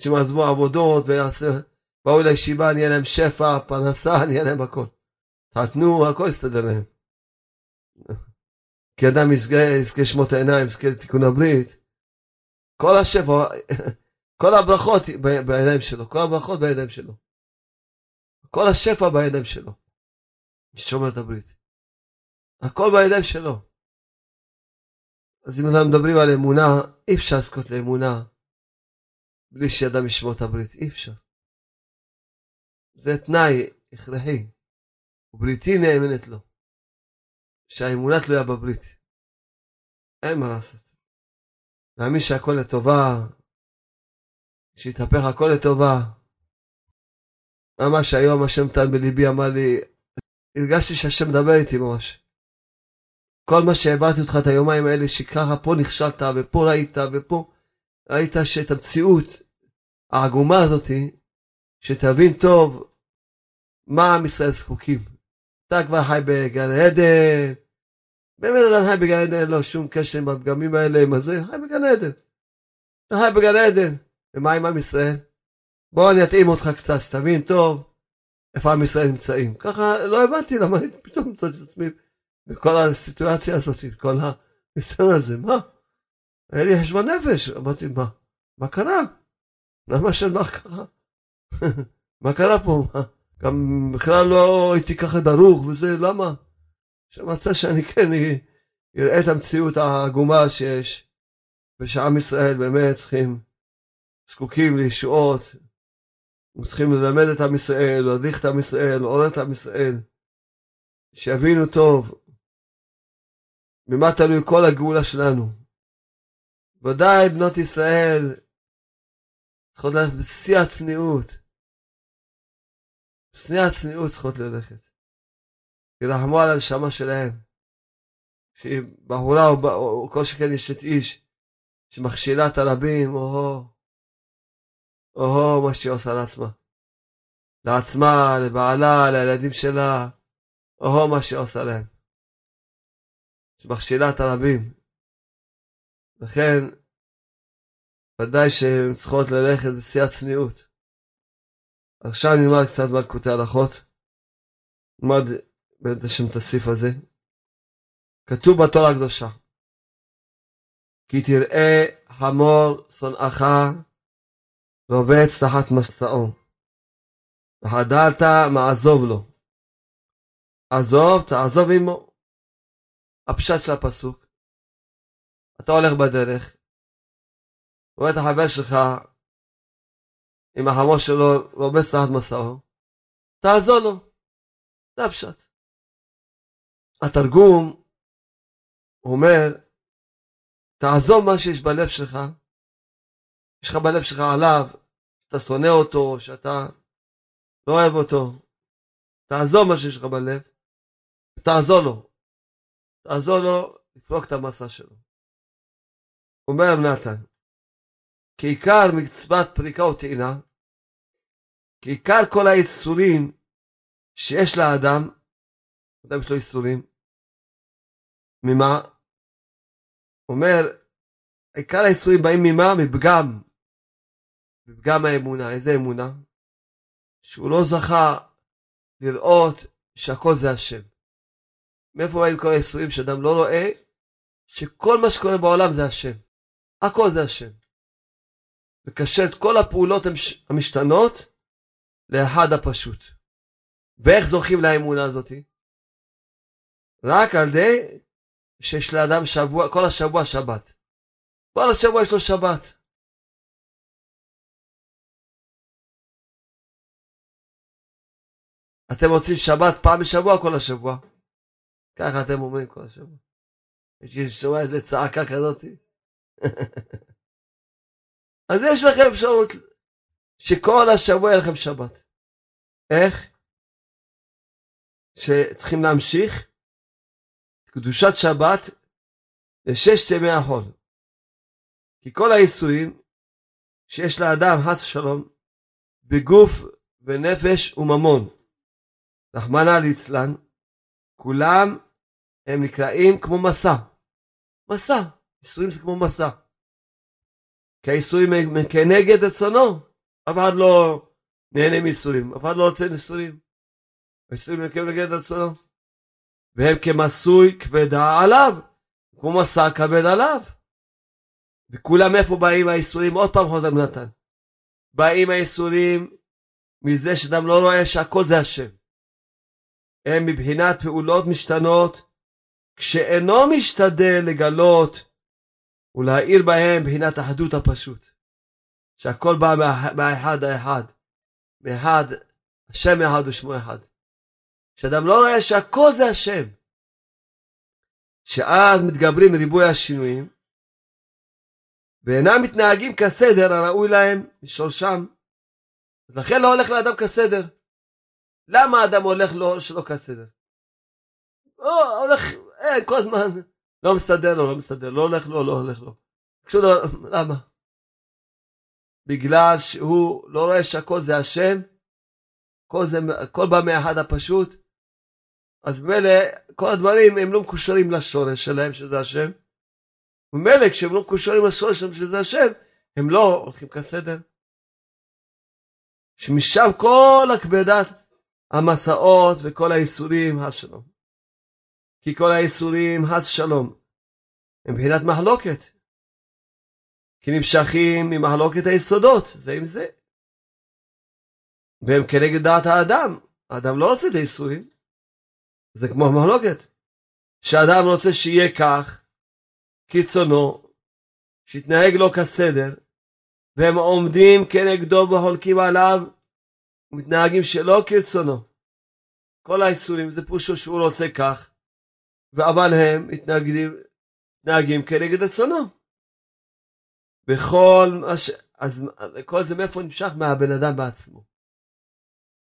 שהם עזבו עבודות ובאו לישיבה, נהיה להם שפע, פרנסה, נהיה להם הכל. תתנו, הכל יסתדר להם. כי אדם יזכה לשמות העיניים, יזכה לתיקון הברית. כל השפע, כל הברכות בידיים שלו, כל הברכות בידיים שלו. כל השפע בידיים שלו. שומר את הברית. הכל בידיים שלו. אז אם אנחנו מדברים על אמונה, אי אפשר לזכות לאמונה בלי שאדם ישמור את הברית, אי אפשר. זה תנאי הכרחי, ובריתי נאמנת לו. שהאמונה תלויה בברית. אין מה לעשות. להאמין שהכל לטובה, שיתהפך הכל לטובה. ממש היום השם נתן בליבי, אמר לי, הרגשתי שהשם מדבר איתי ממש. כל מה שהעברתי אותך את היומיים האלה, שככה פה נכשלת, ופה ראית, ופה ראית שאת המציאות העגומה הזאתי, שתבין טוב מה עם ישראל זקוקים. אתה כבר חי בגן עדן, באמת אדם חי בגן עדן, אין לו שום קשר עם הפגמים האלה, עם הזה, חי בגן עדן. אתה חי בגן עדן, ומה עם עם ישראל? בוא אני אתאים אותך קצת, שתבין טוב איפה עם ישראל נמצאים. ככה לא הבנתי למה אני פתאום מצאתי את עצמי בכל הסיטואציה הזאת, כל הניסיון הזה, מה? היה לי חשבון נפש, אמרתי, מה? מה קרה? למה שלמה קרה? מה קרה פה? מה? גם בכלל לא הייתי ככה דרוך וזה, למה? שמצא שאני כן אראה את המציאות העגומה שיש, ושעם ישראל באמת צריכים, זקוקים לישועות, צריכים ללמד את עם ישראל, להדריך את עם ישראל, לעורר את עם ישראל, שיבינו טוב ממה תלוי כל הגאולה שלנו. ודאי בנות ישראל צריכות ללכת בשיא הצניעות. בשיא הצניעות צריכות ללכת. ירחמו על הנשמה שלהם. שהיא בחורה או, או כל שכן יש את איש שמכשילה את הרבים, או... או מה שהיא עושה לעצמה. לעצמה, לבעלה, לילדים שלה, או מה שהיא עושה להם. שמכשילה את הרבים. לכן, ודאי שהן צריכות ללכת בשיא הצניעות. עכשיו נלמד קצת מלכותי הלכות. נלמד בעזרת השם את הסעיף הזה. כתוב בתורה הקדושה, כי תראה חמור שונאך רובץ תחת מסעו, וחדלת מעזוב לו. עזוב, תעזוב עמו. הפשט של הפסוק. אתה הולך בדרך, רואה את החבר שלך עם החמור שלו רובץ תחת מסעו, תעזור לו. זה הפשט. התרגום אומר, תעזוב מה שיש בלב שלך, יש לך בלב שלך עליו, שאתה שונא אותו, שאתה לא אוהב אותו, תעזוב מה שיש לך בלב, תעזור לו. תעזור לו לפרוק את המסע שלו. אומר נתן, כעיקר מצוות פריקה וטעינה, כעיקר כל היצורים שיש לאדם, אדם יש לו איסורים, ממה? אומר, עיקר האיסורים באים ממה? מפגם. מפגם האמונה. איזה אמונה? שהוא לא זכה לראות שהכל זה השם. מאיפה באים כל האיסורים שאדם לא רואה שכל מה שקורה בעולם זה השם. הכל זה השם. לקשר את כל הפעולות המשתנות לאחד הפשוט. ואיך זוכים לאמונה הזאתי? רק על ידי שיש לאדם שבוע, כל השבוע שבת. כל השבוע יש לו שבת. אתם רוצים שבת פעם בשבוע כל השבוע? ככה אתם אומרים כל השבוע. לי לשמוע איזה צעקה כזאת. אז יש לכם אפשרות שכל השבוע יהיה לכם שבת. איך? שצריכים להמשיך קדושת שבת לששת ימי החול. כי כל האיסורים שיש לאדם, חס ושלום, בגוף ונפש וממון, רחמנא ליצלן, כולם הם נקראים כמו מסע. מסע, איסורים זה כמו מסע. כי האיסורים הם כנגד רצונו. אף אחד לא נהנה מאיסורים, אף אחד לא רוצה איסורים. האיסורים הם כנגד רצונו. והם כמסוי כבדה עליו, כמו מסע כבד עליו. וכולם איפה באים האיסורים? עוד פעם חוזר נתן. באים האיסורים מזה שאדם לא רואה שהכל זה השם. הם מבחינת פעולות משתנות, כשאינו משתדל לגלות ולהאיר בהם מבחינת אחדות הפשוט. שהכל בא מהאחד האחד, מאחד, השם אחד ושמו אחד. שאדם לא רואה שהכל זה השם. שאז מתגברים ריבוי השינויים, ואינם מתנהגים כסדר הראוי להם משורשם. אז לכן לא הולך לאדם כסדר. למה אדם הולך לו שלא כסדר? או, הולך, אין, כל הזמן, לא מסתדר לו, לא מסתדר, לא הולך לו, לא הולך לו. פשוט, למה? בגלל שהוא לא רואה שהכל זה השם, כל, זה, כל בא מאחד הפשוט, אז ממילא כל הדברים הם לא מקושרים לשורש שלהם שזה השם. וממילא כשהם לא מקושרים לשורש שלהם שזה השם, הם לא הולכים כסדר. שמשם כל הכבדת המסעות וכל האיסורים, הס שלום. כי כל האיסורים, הס שלום, הם מבחינת מחלוקת. כי נמשכים ממחלוקת היסודות, זה עם זה. והם כנגד דעת האדם. האדם לא רוצה את האיסורים. זה כמו מחלוקת. שאדם רוצה שיהיה כך, כרצונו, שיתנהג לו כסדר, והם עומדים כנגדו וחולקים עליו, ומתנהגים שלא כרצונו. כל האיסורים זה פשוט שהוא רוצה כך, אבל הם מתנהגים, מתנהגים כנגד רצונו. בכל מה ש... אז כל זה מאיפה נמשך? מהבן אדם בעצמו.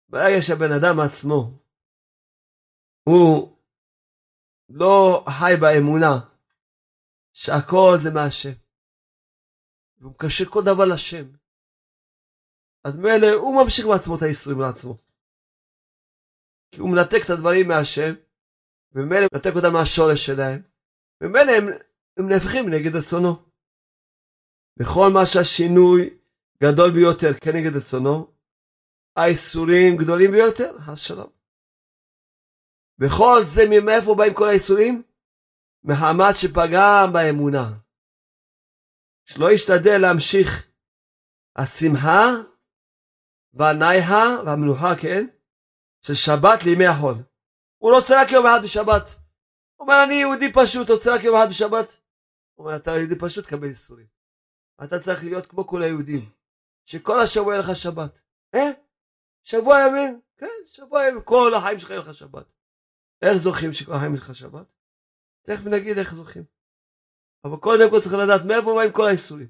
ברגע שהבן אדם עצמו הוא לא חי באמונה שהכל זה מהשם. הוא מקשר כל דבר לשם. אז מילא הוא ממשיך בעצמו את האיסורים לעצמו. כי הוא מנתק את הדברים מהשם, וממילא מנתק אותם מהשורש שלהם, וממילא הם, הם נהפכים נגד רצונו. בכל מה שהשינוי גדול ביותר כנגד רצונו, האיסורים גדולים ביותר, השלום. וכל זה מאיפה באים כל האיסורים? מחמת שפגם באמונה. שלא ישתדל להמשיך השמחה והנייחה והמנוחה, כן? של שבת לימי החול. הוא רוצה רק יום אחד בשבת. הוא אומר, אני יהודי פשוט, רוצה רק יום אחד בשבת. הוא אומר, אתה יהודי פשוט, קבל איסורים. אתה צריך להיות כמו כל היהודים, שכל השבוע יהיה לך שבת. אה? שבוע ימים? כן, שבוע ימים, כל החיים שלך יהיה לך שבת. איך זוכים שכל החיים יהיה לך שבת? תכף נגיד איך זוכים. אבל קודם כל צריך לדעת מאיפה באים כל האיסורים.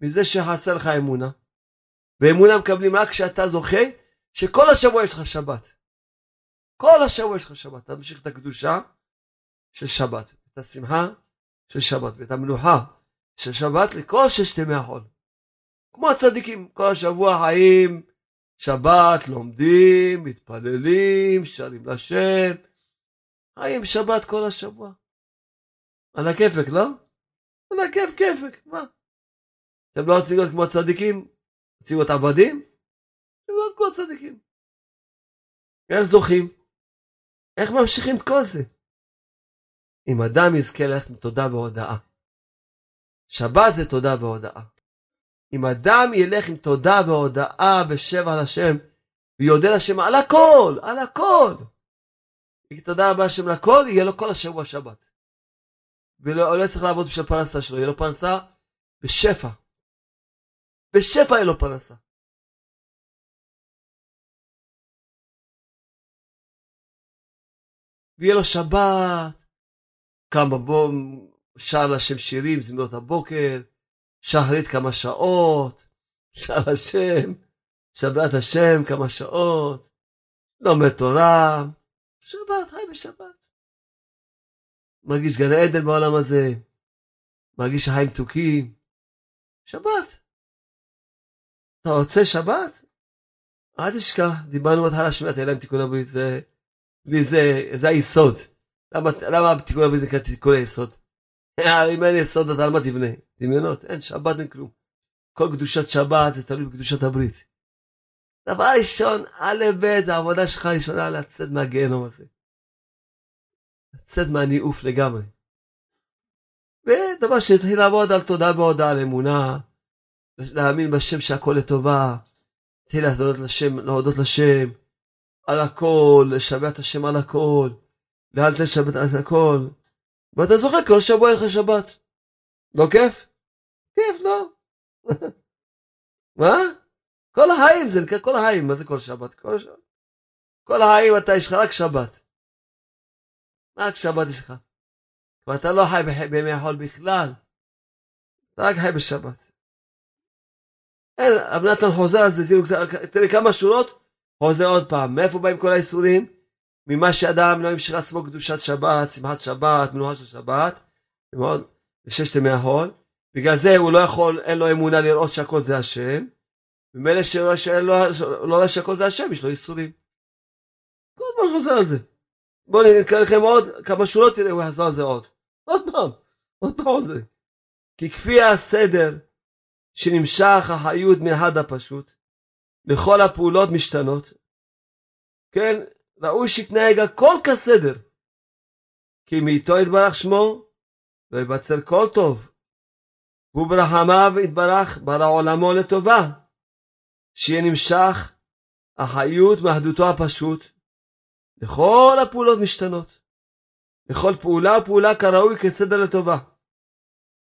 מזה שחסר לך אמונה. ואמונה מקבלים רק כשאתה זוכה שכל השבוע יש לך שבת. כל השבוע יש לך שבת. אתה ממשיך את הקדושה של שבת, את השמחה של שבת ואת המנוחה של שבת לכל ששת ימי החול. כמו הצדיקים, כל השבוע חיים שבת, לומדים, מתפללים, שרים לשם, חיים שבת כל השבוע. על הכיפק, לא? על הכיף כיפק, מה? אתם לא רוצים להיות כמו הצדיקים? רוצים להיות עבדים? אתם לא כמו הצדיקים. איך זוכים? איך ממשיכים את כל זה? אם אדם יזכה ללכת עם תודה והודאה. שבת זה תודה והודאה. אם אדם ילך עם תודה והודאה בשבע לשם, ויודה לשם על הכל, על הכל. יגיד תודה רבה השם לכל, יהיה לו כל השבוע שבת. ולא לא צריך לעבוד בשביל הפרנסה שלו, יהיה לו פרנסה בשפע. בשפע יהיה לו פרנסה. ויהיה לו שבת, קם בבוא, שר לשם שירים, זמינות הבוקר, שחרית כמה שעות, שר השם, שבת השם כמה שעות, לומד תורה, שבת, חי בשבת. מרגיש גן עדן בעולם הזה, מרגיש שחיים מתוקים, שבת. אתה רוצה שבת? אל תשכח, דיברנו בהתחלה שמיעת אלם תיקון הברית, זה, זה, זה היסוד. למה, למה זה כאן תיקון היסוד? אם אין יסוד אתה על מה תבנה? דמיונות, אין שבת אין כלום. כל קדושת שבת זה תלוי בקדושת הברית. דבר ראשון, א' ב' זה העבודה שלך הראשונה לצאת מהגיהנום הזה. לצאת מהניאוף לגמרי. ודבר שתתחיל לעבוד על תודה והודעה על אמונה, להאמין בשם שהכל לטובה, תתחיל להודות לשם, להודות לשם על הכל, לשבח את השם על הכל, לאל תשבת על הכל, ואתה זוכר כל שבוע אין לך שבת. לא כיף? כיף, לא. מה? כל החיים זה נקרא כל החיים, מה זה כל שבת? כל, שבת. כל החיים אתה יש לך רק שבת. רק שבת יש לך. ואתה לא חי בימי החול בכלל. אתה רק חי בשבת. אין, רב נתן חוזר על זה, תראו, כמה שורות, חוזר עוד פעם. מאיפה באים כל האיסורים? ממה שאדם לא ימשיך לעצמו קדושת שבת, שמחת שבת, מנוחה של שבת, מאוד, בששת ימי החול. בגלל זה הוא לא יכול, אין לו אמונה לראות שהכל זה השם. ומילא שאין לו, לא רואה שהכל זה השם, יש לו איסורים. כל הזמן חוזר על זה. בואו נקרא לכם עוד כמה שורות, תראה, הוא יחזור על זה עוד. עוד פעם, עוד פעם זה. כי כפי הסדר שנמשך החיות מהד הפשוט, לכל הפעולות משתנות, כן, ראוי שיתנהג הכל כסדר. כי מאיתו יתברך שמו, לא יבצר כל טוב. והוא ברחמיו יתברך ברא עולמו לטובה. שיהיה נמשך החיות מאחדותו הפשוט. לכל הפעולות משתנות. לכל פעולה ופעולה כראוי כסדר לטובה.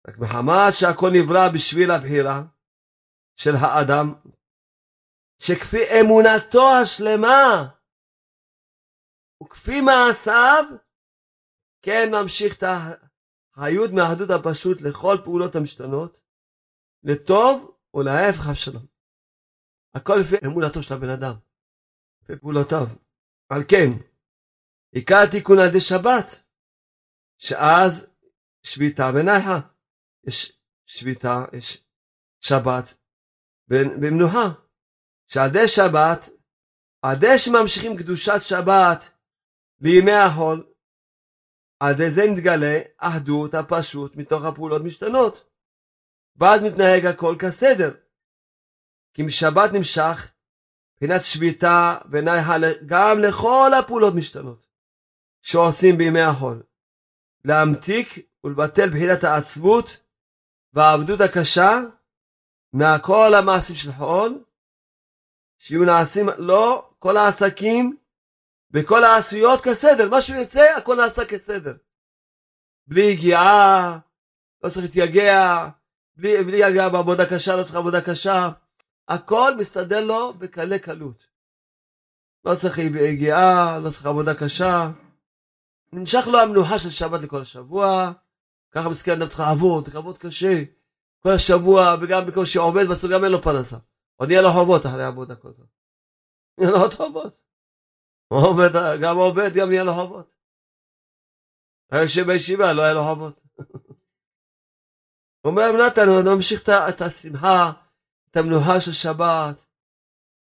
רק מחמת שהכל נברא בשביל הבחירה של האדם, שכפי אמונתו השלמה וכפי מעשיו, כן ממשיך את החיות מהאחדות הפשוט לכל פעולות המשתנות, לטוב ולהפך אבשלום. הכל לפי אמונתו של הבן אדם, לפי פעולותיו. על כן, עיקר תיקון על ידי שבת, שאז שביתה ונייחה. יש שביתה, יש שבת ומנוחה. שעדי שבת, עדי שממשיכים קדושת שבת לימי החול, עדי זה נתגלה אחדות הפשוט מתוך הפעולות משתנות. ואז מתנהג הכל כסדר. כי משבת נמשך מבחינת שביתה ונאי גם לכל הפעולות משתנות שעושים בימי החול. להמתיק ולבטל בחינת העצבות והעבדות הקשה מהכל המעשים של חול, שיהיו נעשים לא כל העסקים וכל העשויות כסדר, מה שהוא יוצא הכל נעשה כסדר. בלי יגיעה, לא צריך להתייגע, בלי, בלי יגיעה בעבודה קשה, לא צריך עבודה קשה, הכל מסתדר לו בקלי קלות. לא צריך יגיעה, לא צריך עבודה קשה. נמשך לו המנוחה של שבת לכל השבוע, ככה מסכן אדם צריך לעבוד, לעבוד קשה, כל השבוע, וגם בקושי עובד, בסוף גם אין לו פרנסה. עוד יהיה לו חובות אחרי עבודה כל הזמן. יהיה לו עוד חובות. עובד, גם עובד, גם יהיה לו חובות. היה יושב בישיבה, לא היה לו חובות. אומר נתן, הוא ממשיך את השמחה, את המנוחה של שבת,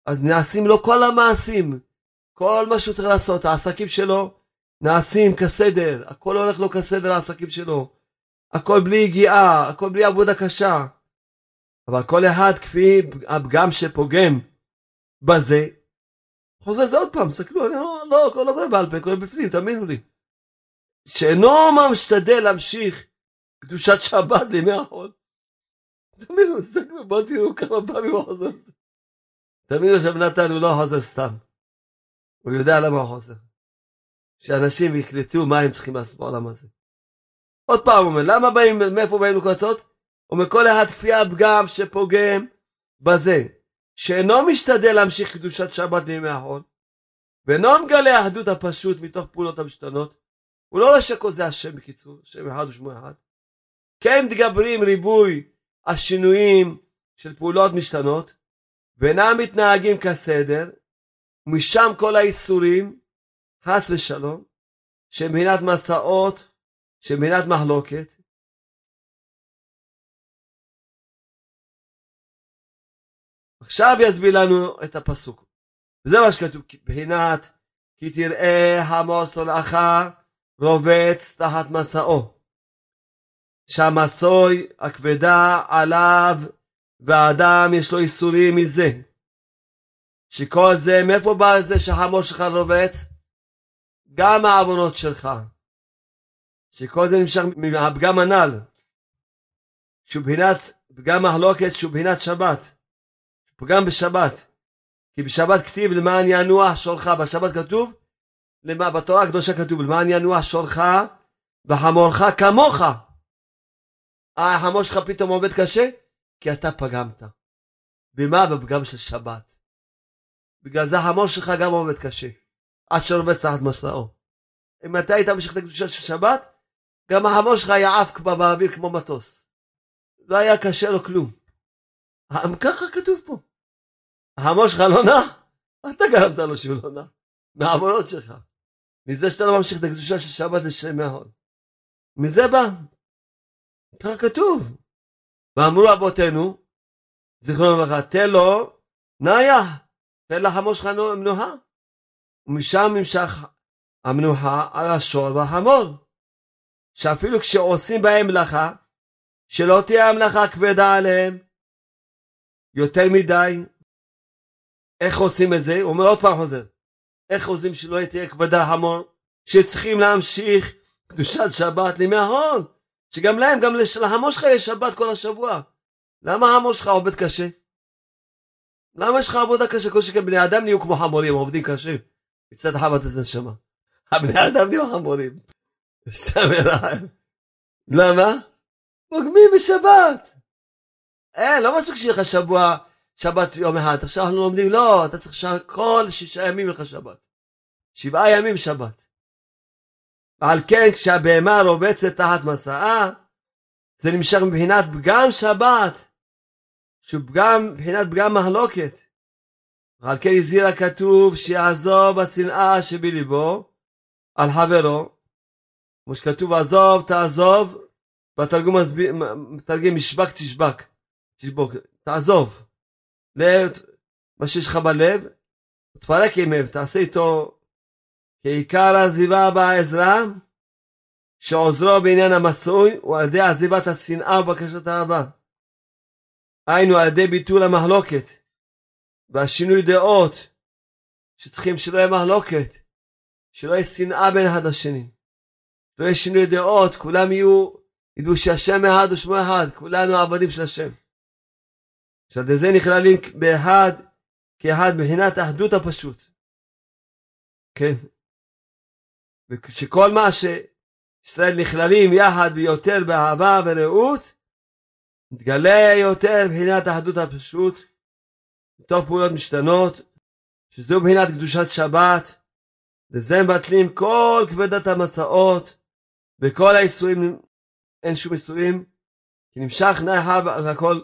אז נעשים לו כל המעשים, כל מה שהוא צריך לעשות, העסקים שלו נעשים כסדר, הכל הולך לו כסדר העסקים שלו, הכל בלי יגיעה, הכל בלי עבודה קשה. אבל כל אחד כפי הפגם שפוגם בזה, חוזר זה עוד פעם, תסתכלו, אני לא, לא, לא, קורא בעל פה, קורא בפנים, תאמינו לי. שאינו משתדל להמשיך קדושת שבת לימי החול. תאמינו, תסתכלו, בואו תראו כמה פעמים הוא חוזר. תאמינו שבנתן הוא לא חוזר סתם. הוא יודע למה הוא חוזר. שאנשים יקלטו מה הם צריכים לעשות בעולם הזה. עוד פעם הוא אומר, למה באים, מאיפה באים לקבוצות? הוא אומר, כל אחד כפי הפגם שפוגם בזה, שאינו משתדל להמשיך קדושת שבת לימי החול, ואינו מגלה האחדות הפשוט מתוך פעולות המשתנות, הוא לא רואה שכל זה השם בקיצור, שם אחד ושמו אחד. כן מתגברים ריבוי השינויים של פעולות משתנות, ואינם מתנהגים כסדר, ומשם כל האיסורים, חס ושלום, שמבחינת מסעות, שמבחינת מחלוקת. עכשיו יסביר לנו את הפסוק. וזה מה שכתוב, מבחינת כי תראה המוס הולך רובץ תחת מסעו. שהמסוי הכבדה עליו והאדם יש לו איסורים מזה. שכל זה, מאיפה בא זה שהחמור שלך רובץ? גם העוונות שלך. שכל זה נמשך מהפגם הנ"ל. שהוא בחינת פגם מחלוקת שהוא בחינת שבת. פגם בשבת. כי בשבת כתיב למען ינוח שורך. בשבת כתוב, למה, בתורה הקדושה כתוב למען ינוח שורך וחמורך כמוך. אה, החמור שלך פתאום עובד קשה? כי אתה פגמת. במה? בפגם של שבת. בגלל זה החמור שלך גם עובד קשה. עד שרובץ תחת מסעו. אם אתה היית ממשיך את הקדושה של שבת, גם החמור שלך היה עף כבר באוויר כמו מטוס. לא היה קשה לו כלום. ככה כתוב פה. החמור שלך לא נע, אתה גרמת לו שהוא לא נע. מהעוונות שלך. מזה שאתה לא ממשיך את הקדושה של שבת לשלם מההוד. מזה בא. ככה כתוב. ואמרו אבותינו, זיכרונו לברכה, תן לו נאיה, תן לחמור שלך מנוחה. ומשם נמשך המנוחה על השור והחמור. שאפילו כשעושים בהם מלאכה, שלא תהיה המלאכה כבדה עליהם יותר מדי. איך עושים את זה? הוא אומר עוד פעם חוזר. איך עושים שלא תהיה כבדה המון? שצריכים להמשיך קדושת שבת לימי ההון. שגם להם, גם להמון שלך יש שבת כל השבוע. למה ההמון שלך עובד קשה? למה יש לך עבודה קשה? כל שכן בני אדם נהיו כמו חמורים, עובדים קשה. מצד אחד את הנשמה. הבני אדם נהיו חמורים. למה? פוגמים בשבת. אה, לא מספיק שיהיה לך שבוע, שבת יום אחד. עכשיו אנחנו לומדים, לא, אתה צריך כל שישה ימים לך שבת. שבעה ימים שבת. ועל כן כשהבהמה רובצת תחת מסעה, זה נמשך מבחינת פגם שבת, שהוא פגם, מבחינת פגם מחלוקת. ועל כן הזהיר הכתוב שיעזוב השנאה שבליבו על חברו, כמו שכתוב עזוב תעזוב, בתרגום מתרגם משבק תשבק, תשבוק, תעזוב. מה שיש לך בלב, תפרק עם אב, תעשה איתו כעיקר עזיבה בעזרה, שעוזרו בעניין המסוי הוא על ידי עזיבת השנאה ובקשת האהבה. היינו על ידי ביטול המחלוקת והשינוי דעות, שצריכים שלא יהיה מחלוקת, שלא יהיה שנאה בין אחד לשני, לא יהיה שינוי דעות, כולם יהיו, ידעו שהשם אחד ושמו אחד, כולנו עבדים של השם. שעל ידי זה נכללים באחד, כאחד מבחינת האחדות הפשוט. כן. ושכל מה שישראל נכללים יחד ויותר באהבה ורעות, מתגלה יותר מבחינת האחדות הפשוט, מתוך פעולות משתנות, שזו מבחינת קדושת שבת, לזה מבטלים כל כבדת המסעות, וכל האיסורים, אין שום איסורים, כי נמשך נאי חב על הכל,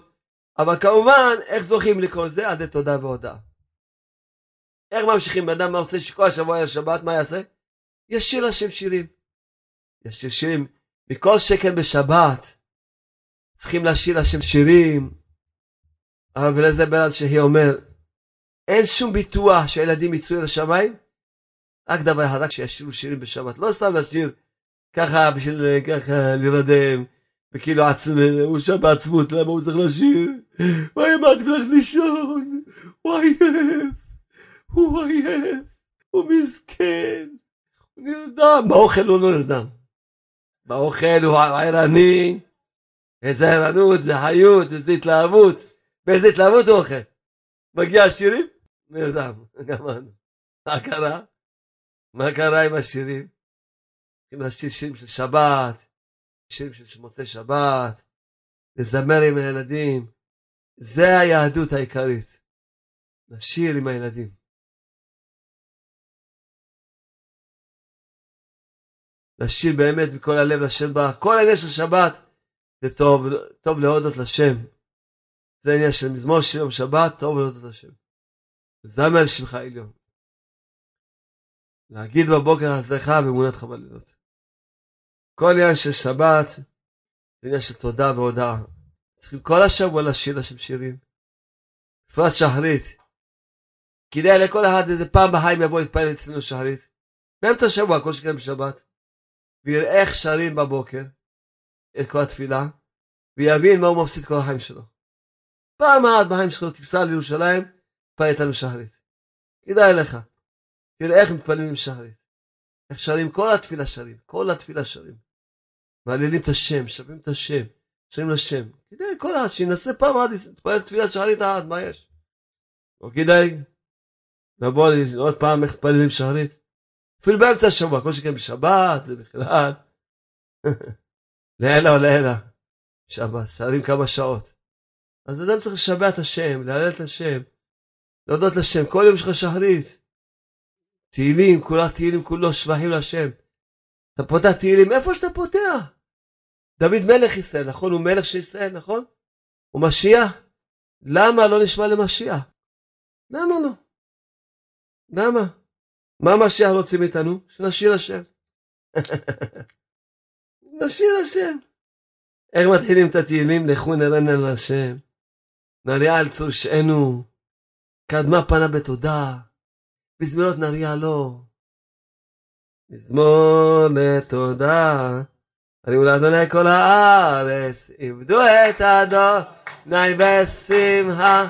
אבל כמובן, איך זוכים לכל זה? עד תודה והודאה. איך ממשיכים? בן אדם רוצה שכל השבוע יהיה שבת, מה יעשה? ישיר השם שירים. ישיר שירים. מכל שקל בשבת צריכים לשיר השם שירים. אבל לזה בלעד שהיא אומר, אין שום ביטוח שהילדים יצאו אל השמיים, רק דבר אחד, רק שישירו שירים בשבת. לא סתם לשיר ככה בשביל ככה להירדם, וכאילו הוא שם בעצמות, למה הוא צריך לשיר? וואי, מה עדיף לך לישון? הוא עייף, הוא עייף, הוא מסכן. נרדם, באוכל הוא לא נרדם. באוכל הוא ערני, איזה ערנות, איזה חיות, איזה התלהבות. באיזה התלהבות הוא אוכל. מגיע השירים, נרדם, גמרנו. מה קרה? מה קרה עם השירים? צריכים לשיר שירים של שבת, שירים של מוצאי שבת, לזמר עם הילדים. זה היהדות העיקרית. לשיר עם הילדים. לשיר באמת מכל הלב לשם בה. כל העניין של שבת זה טוב, טוב להודות לשם. זה העניין של מזמור שיר יום שבת, טוב להודות לשם. זמר שמך עליון. להגיד בבוקר הצלחה ואמונתך בלילות. כל עניין של שבת זה עניין של תודה והודאה. צריכים כל השבוע לשיר לשם שירים. בפרט שחרית. כדאי לכל אחד איזה פעם בחיים יבוא להתפלל אצלנו שחרית. באמצע השבוע, כל שכן בשבת. ויראה איך שרים בבוקר את כל התפילה, ויבין מה הוא מפסיד כל החיים שלו. פעם אחת בחיים שלו תיסע לירושלים, תפלל איתנו שחרית. כדאי לך. תראה איך מתפללים שחרית. איך שרים, כל התפילה שרים, כל התפילה שרים. מעללים את השם, שרים את השם, שרים לשם. כדאי כל אחד שינסה פעם אחת להתפלל תפילה שחרית אחת, מה יש? או כדאי לבוא עוד פעם איך מתפללים שחרית. אפילו באמצע השבוע, כל שכן בשבת, זה בכלל. לעילא או לעילא. שבת, שרים כמה שעות. אז אדם צריך לשבע את השם, להלל את השם, להודות לשם. כל יום יש לך שחרית. תהילים, כולה תהילים, כולו שבחים לשם. אתה פותח תהילים, איפה שאתה פותח? דוד מלך ישראל, נכון? הוא מלך של ישראל, נכון? הוא משיח? למה לא נשמע למשיח? למה לא? למה? מה המשיח רוצה מאיתנו? שנשיר השם. נשיר השם. איך מתחילים את התהילים? לכו נרנה להשם. נריע על צורשנו. קדמה פנה בתודה. בזמירות נריע לו. מזמור לתודה. הריעו לאדוני כל הארץ. עבדו את אדוני בשמחה.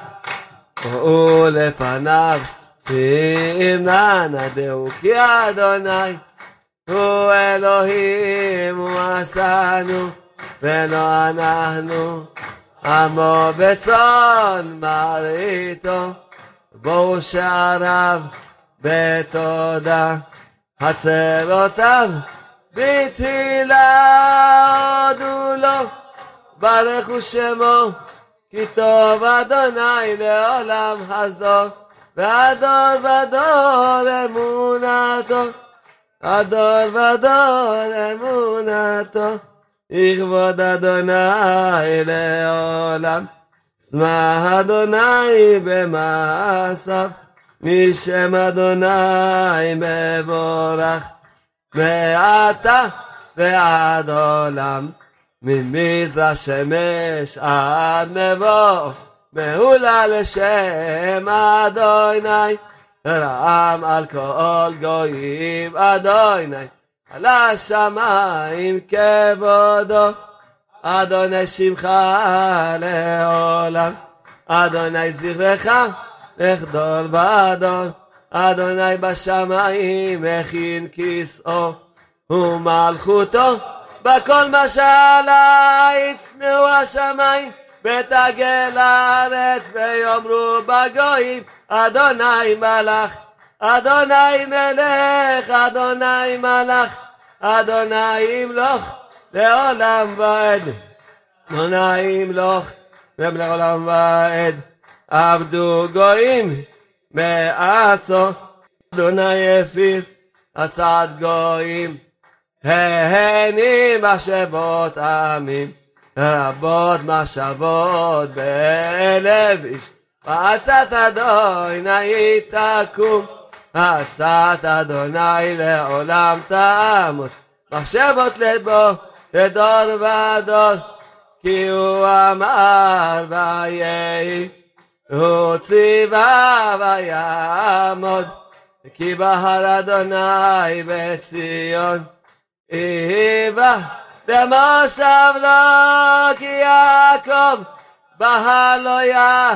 ראו לפניו. תהנה נדהו כי אדוני הוא אלוהים הוא עשנו ולא אנחנו עמו בצאן מרעיתו בואו שעריו בתודה חצרותיו בתהילה הודו לו ברכו שמו כי טוב אדוני לעולם חסדו והדור ודור אמונתו, הדור ודור אמונתו, יכבוד אדוני לעולם. שמח אדוני במעשיו, משם אדוני מבורך, מעתה ועד עולם, ממזרח שמש עד מבוא. מעולה לשם אדוני, רעם על כל גויים אדוני, על השמיים כבודו, אדוני שמך לעולם, אדוני זכרך לחדול באדון, אדוני בשמיים הכין כיסאו ומלכותו, בכל משלה ישנאו השמיים ותגל הארץ ויאמרו בגויים אדוני מלך אדוני מלך אדוני מלך אדוני ימלוך לעולם ועד. אדוני ימלוך לעולם ועד. עבדו גויים מארצו אדוני הפיר הצעת גויים ההנים מחשבות עמים רבות מחשבות בלב איש. עצת אדוני תקום עצת אדוני לעולם תעמוד. מחשבות לבו לדור ודור כי הוא אמר ויהי הוא ציווה ויעמוד כי בהר אדוני בציון. היווה למושב לו כי יעקב בהלויה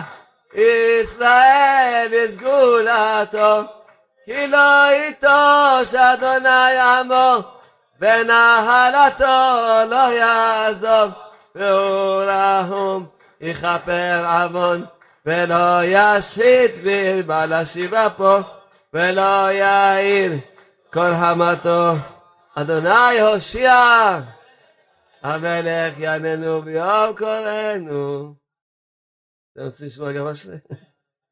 ישראל לסגולתו כי לא יטוש אדוני עמו ונחלתו לא יעזוב והוא רחום יכפר עוון ולא ישחית וירבה לשיבה פה ולא יאיר כל המתו אדוני הושיע המלך יעננו ביום קוראנו. אתם רוצים לשמוע גם שלי?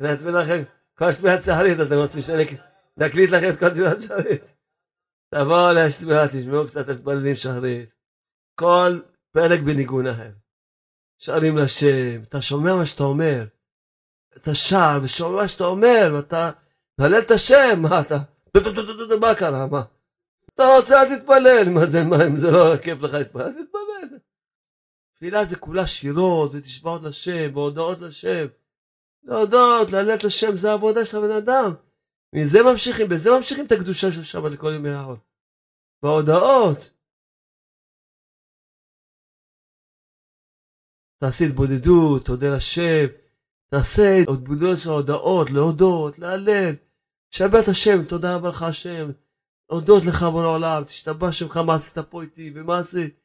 אני אצביע לכם כל שמיעת שערית, אתם רוצים שאני נקליט לכם את כל שמיעת שערית? תבואו להשמיע, תשמעו קצת את פללים שערית. כל פלג בניגון אחר. שרים לשם, אתה שומע מה שאתה אומר. אתה שר ושומע מה שאתה אומר, ואתה מהלל את השם, מה אתה? מה קרה, מה? אתה רוצה, אל תתפלל. מה זה, מה, אם זה לא כיף לך להתפלל, אל תתפלל. תפילה זה כולה שירות ותשבעות לשם והודעות לשם. להודות, להלל את השם, זה העבודה של הבן אדם. מזה ממשיכים, בזה ממשיכים את הקדושה של שבת לכל ימי ההוד. בהודעות. תעשי התבודדות, תודה לשם, תעשה התבודדות של ההודעות, להודות, להלל, שבת השם, תודה רבה לך השם, להודות לך בו לעולם, תשתבח שמך מה עשית פה איתי ומה עשית,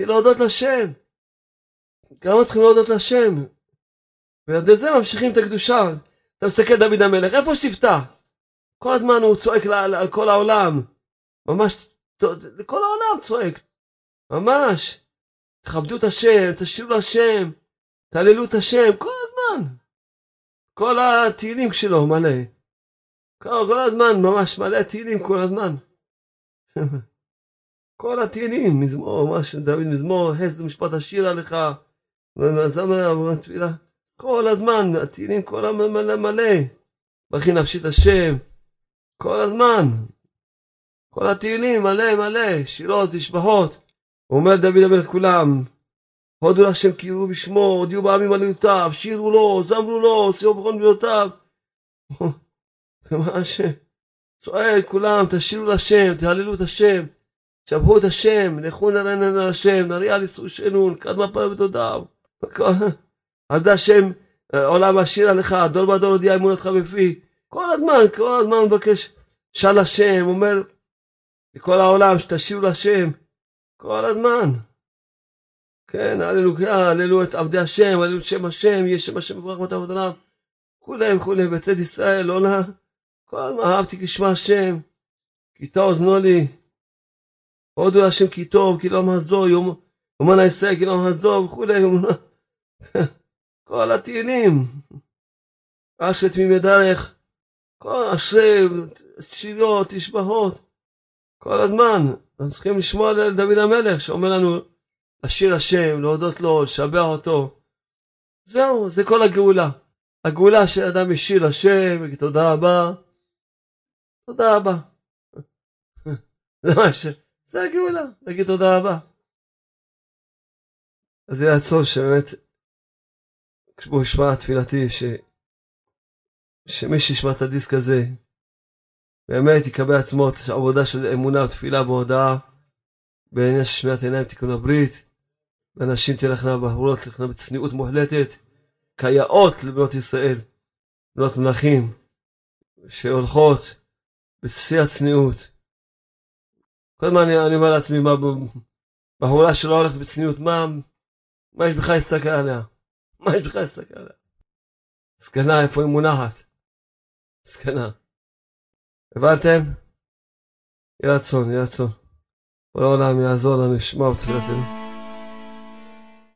להודות לשם. כמה צריכים להודות לשם? ועל זה ממשיכים את הקדושה. אתה מסתכל דוד המלך, איפה שתפתח? כל הזמן הוא צועק על כל העולם. ממש, לכל העולם צועק. ממש. תכבדו את השם, תשאירו לשם, תעללו את השם, כל. כל התהילים שלו מלא. כל, הזמן, ממש מלא תהילים כל הזמן. כל התהילים, מזמור, ממש דוד מזמור, חסד ומשפט השאירה לך, וזמר תפילה, כל הזמן, התהילים כל המלא מלא, ברכי נפשי את השם, כל הזמן, כל התהילים מלא מלא, שירות, תשבחות, אומר דוד המלך כולם, הודו להשם קראו בשמו, הודיעו בעמים עליותיו, שירו לו, זמרו לו, שירו בכל מילותיו. ממש צועק כולם, תשירו להשם, תהללו את השם, שבחו את השם, לכו נרנן על השם, נריע קד מפה בתודיו. אז זה השם, עולם השיר עליך, דור בדור הודיע אמונתך בפי. כל הזמן, כל הזמן מבקש, שאל השם, אומר לכל העולם שתשירו להשם, כל הזמן. כן, הללויה, הללו את עבדי השם, הללו את שם השם, יש שם השם בברך מטה עבודניו, וכולי וכולי, בצאת ישראל, לא נא, כל הזמן אהבתי כשמה השם, כי טוב אוזנו לי, הודו להשם כי טוב, כי לא מעזו, יום, יומן הישראל, כי לא מעזו, וכולי, כל התהילים, אשרי תמימי דרך, כל אשרי שירות, תשבחות, כל הזמן, אנחנו צריכים לשמוע על דוד המלך, שאומר לנו, לשיר השם, להודות לו, לשבח אותו. זהו, זה כל הגאולה. הגאולה שאדם ישיר השם, יגיד תודה רבה, תודה רבה. זה מה ש... זה הגאולה, להגיד תודה רבה. אז יהיה רצון שבאמת כשבו ישמע תפילתי, ש... שמי שישמע את הדיסק הזה, באמת יקבל עצמו את העבודה של אמונה ותפילה והודאה, בעניין של שמיעת עיניים תיקון הברית, ואנשים תלכנה בהורות, תלכנה בצניעות מוחלטת, כיאות לבנות ישראל, בנות מלכים, שהולכות בשיא הצניעות. כל הזמן אני, אני אומר לעצמי, מה, בהורה שלא הולכת בצניעות, מה, מה יש בכלל להסתכל עליה? מה יש בכלל להסתכל עליה? זקנה, איפה היא מונחת? זקנה. הבנתם? יהיה רצון, יהיה רצון. כל העולם יעזור לנו, ישמע תפילתנו.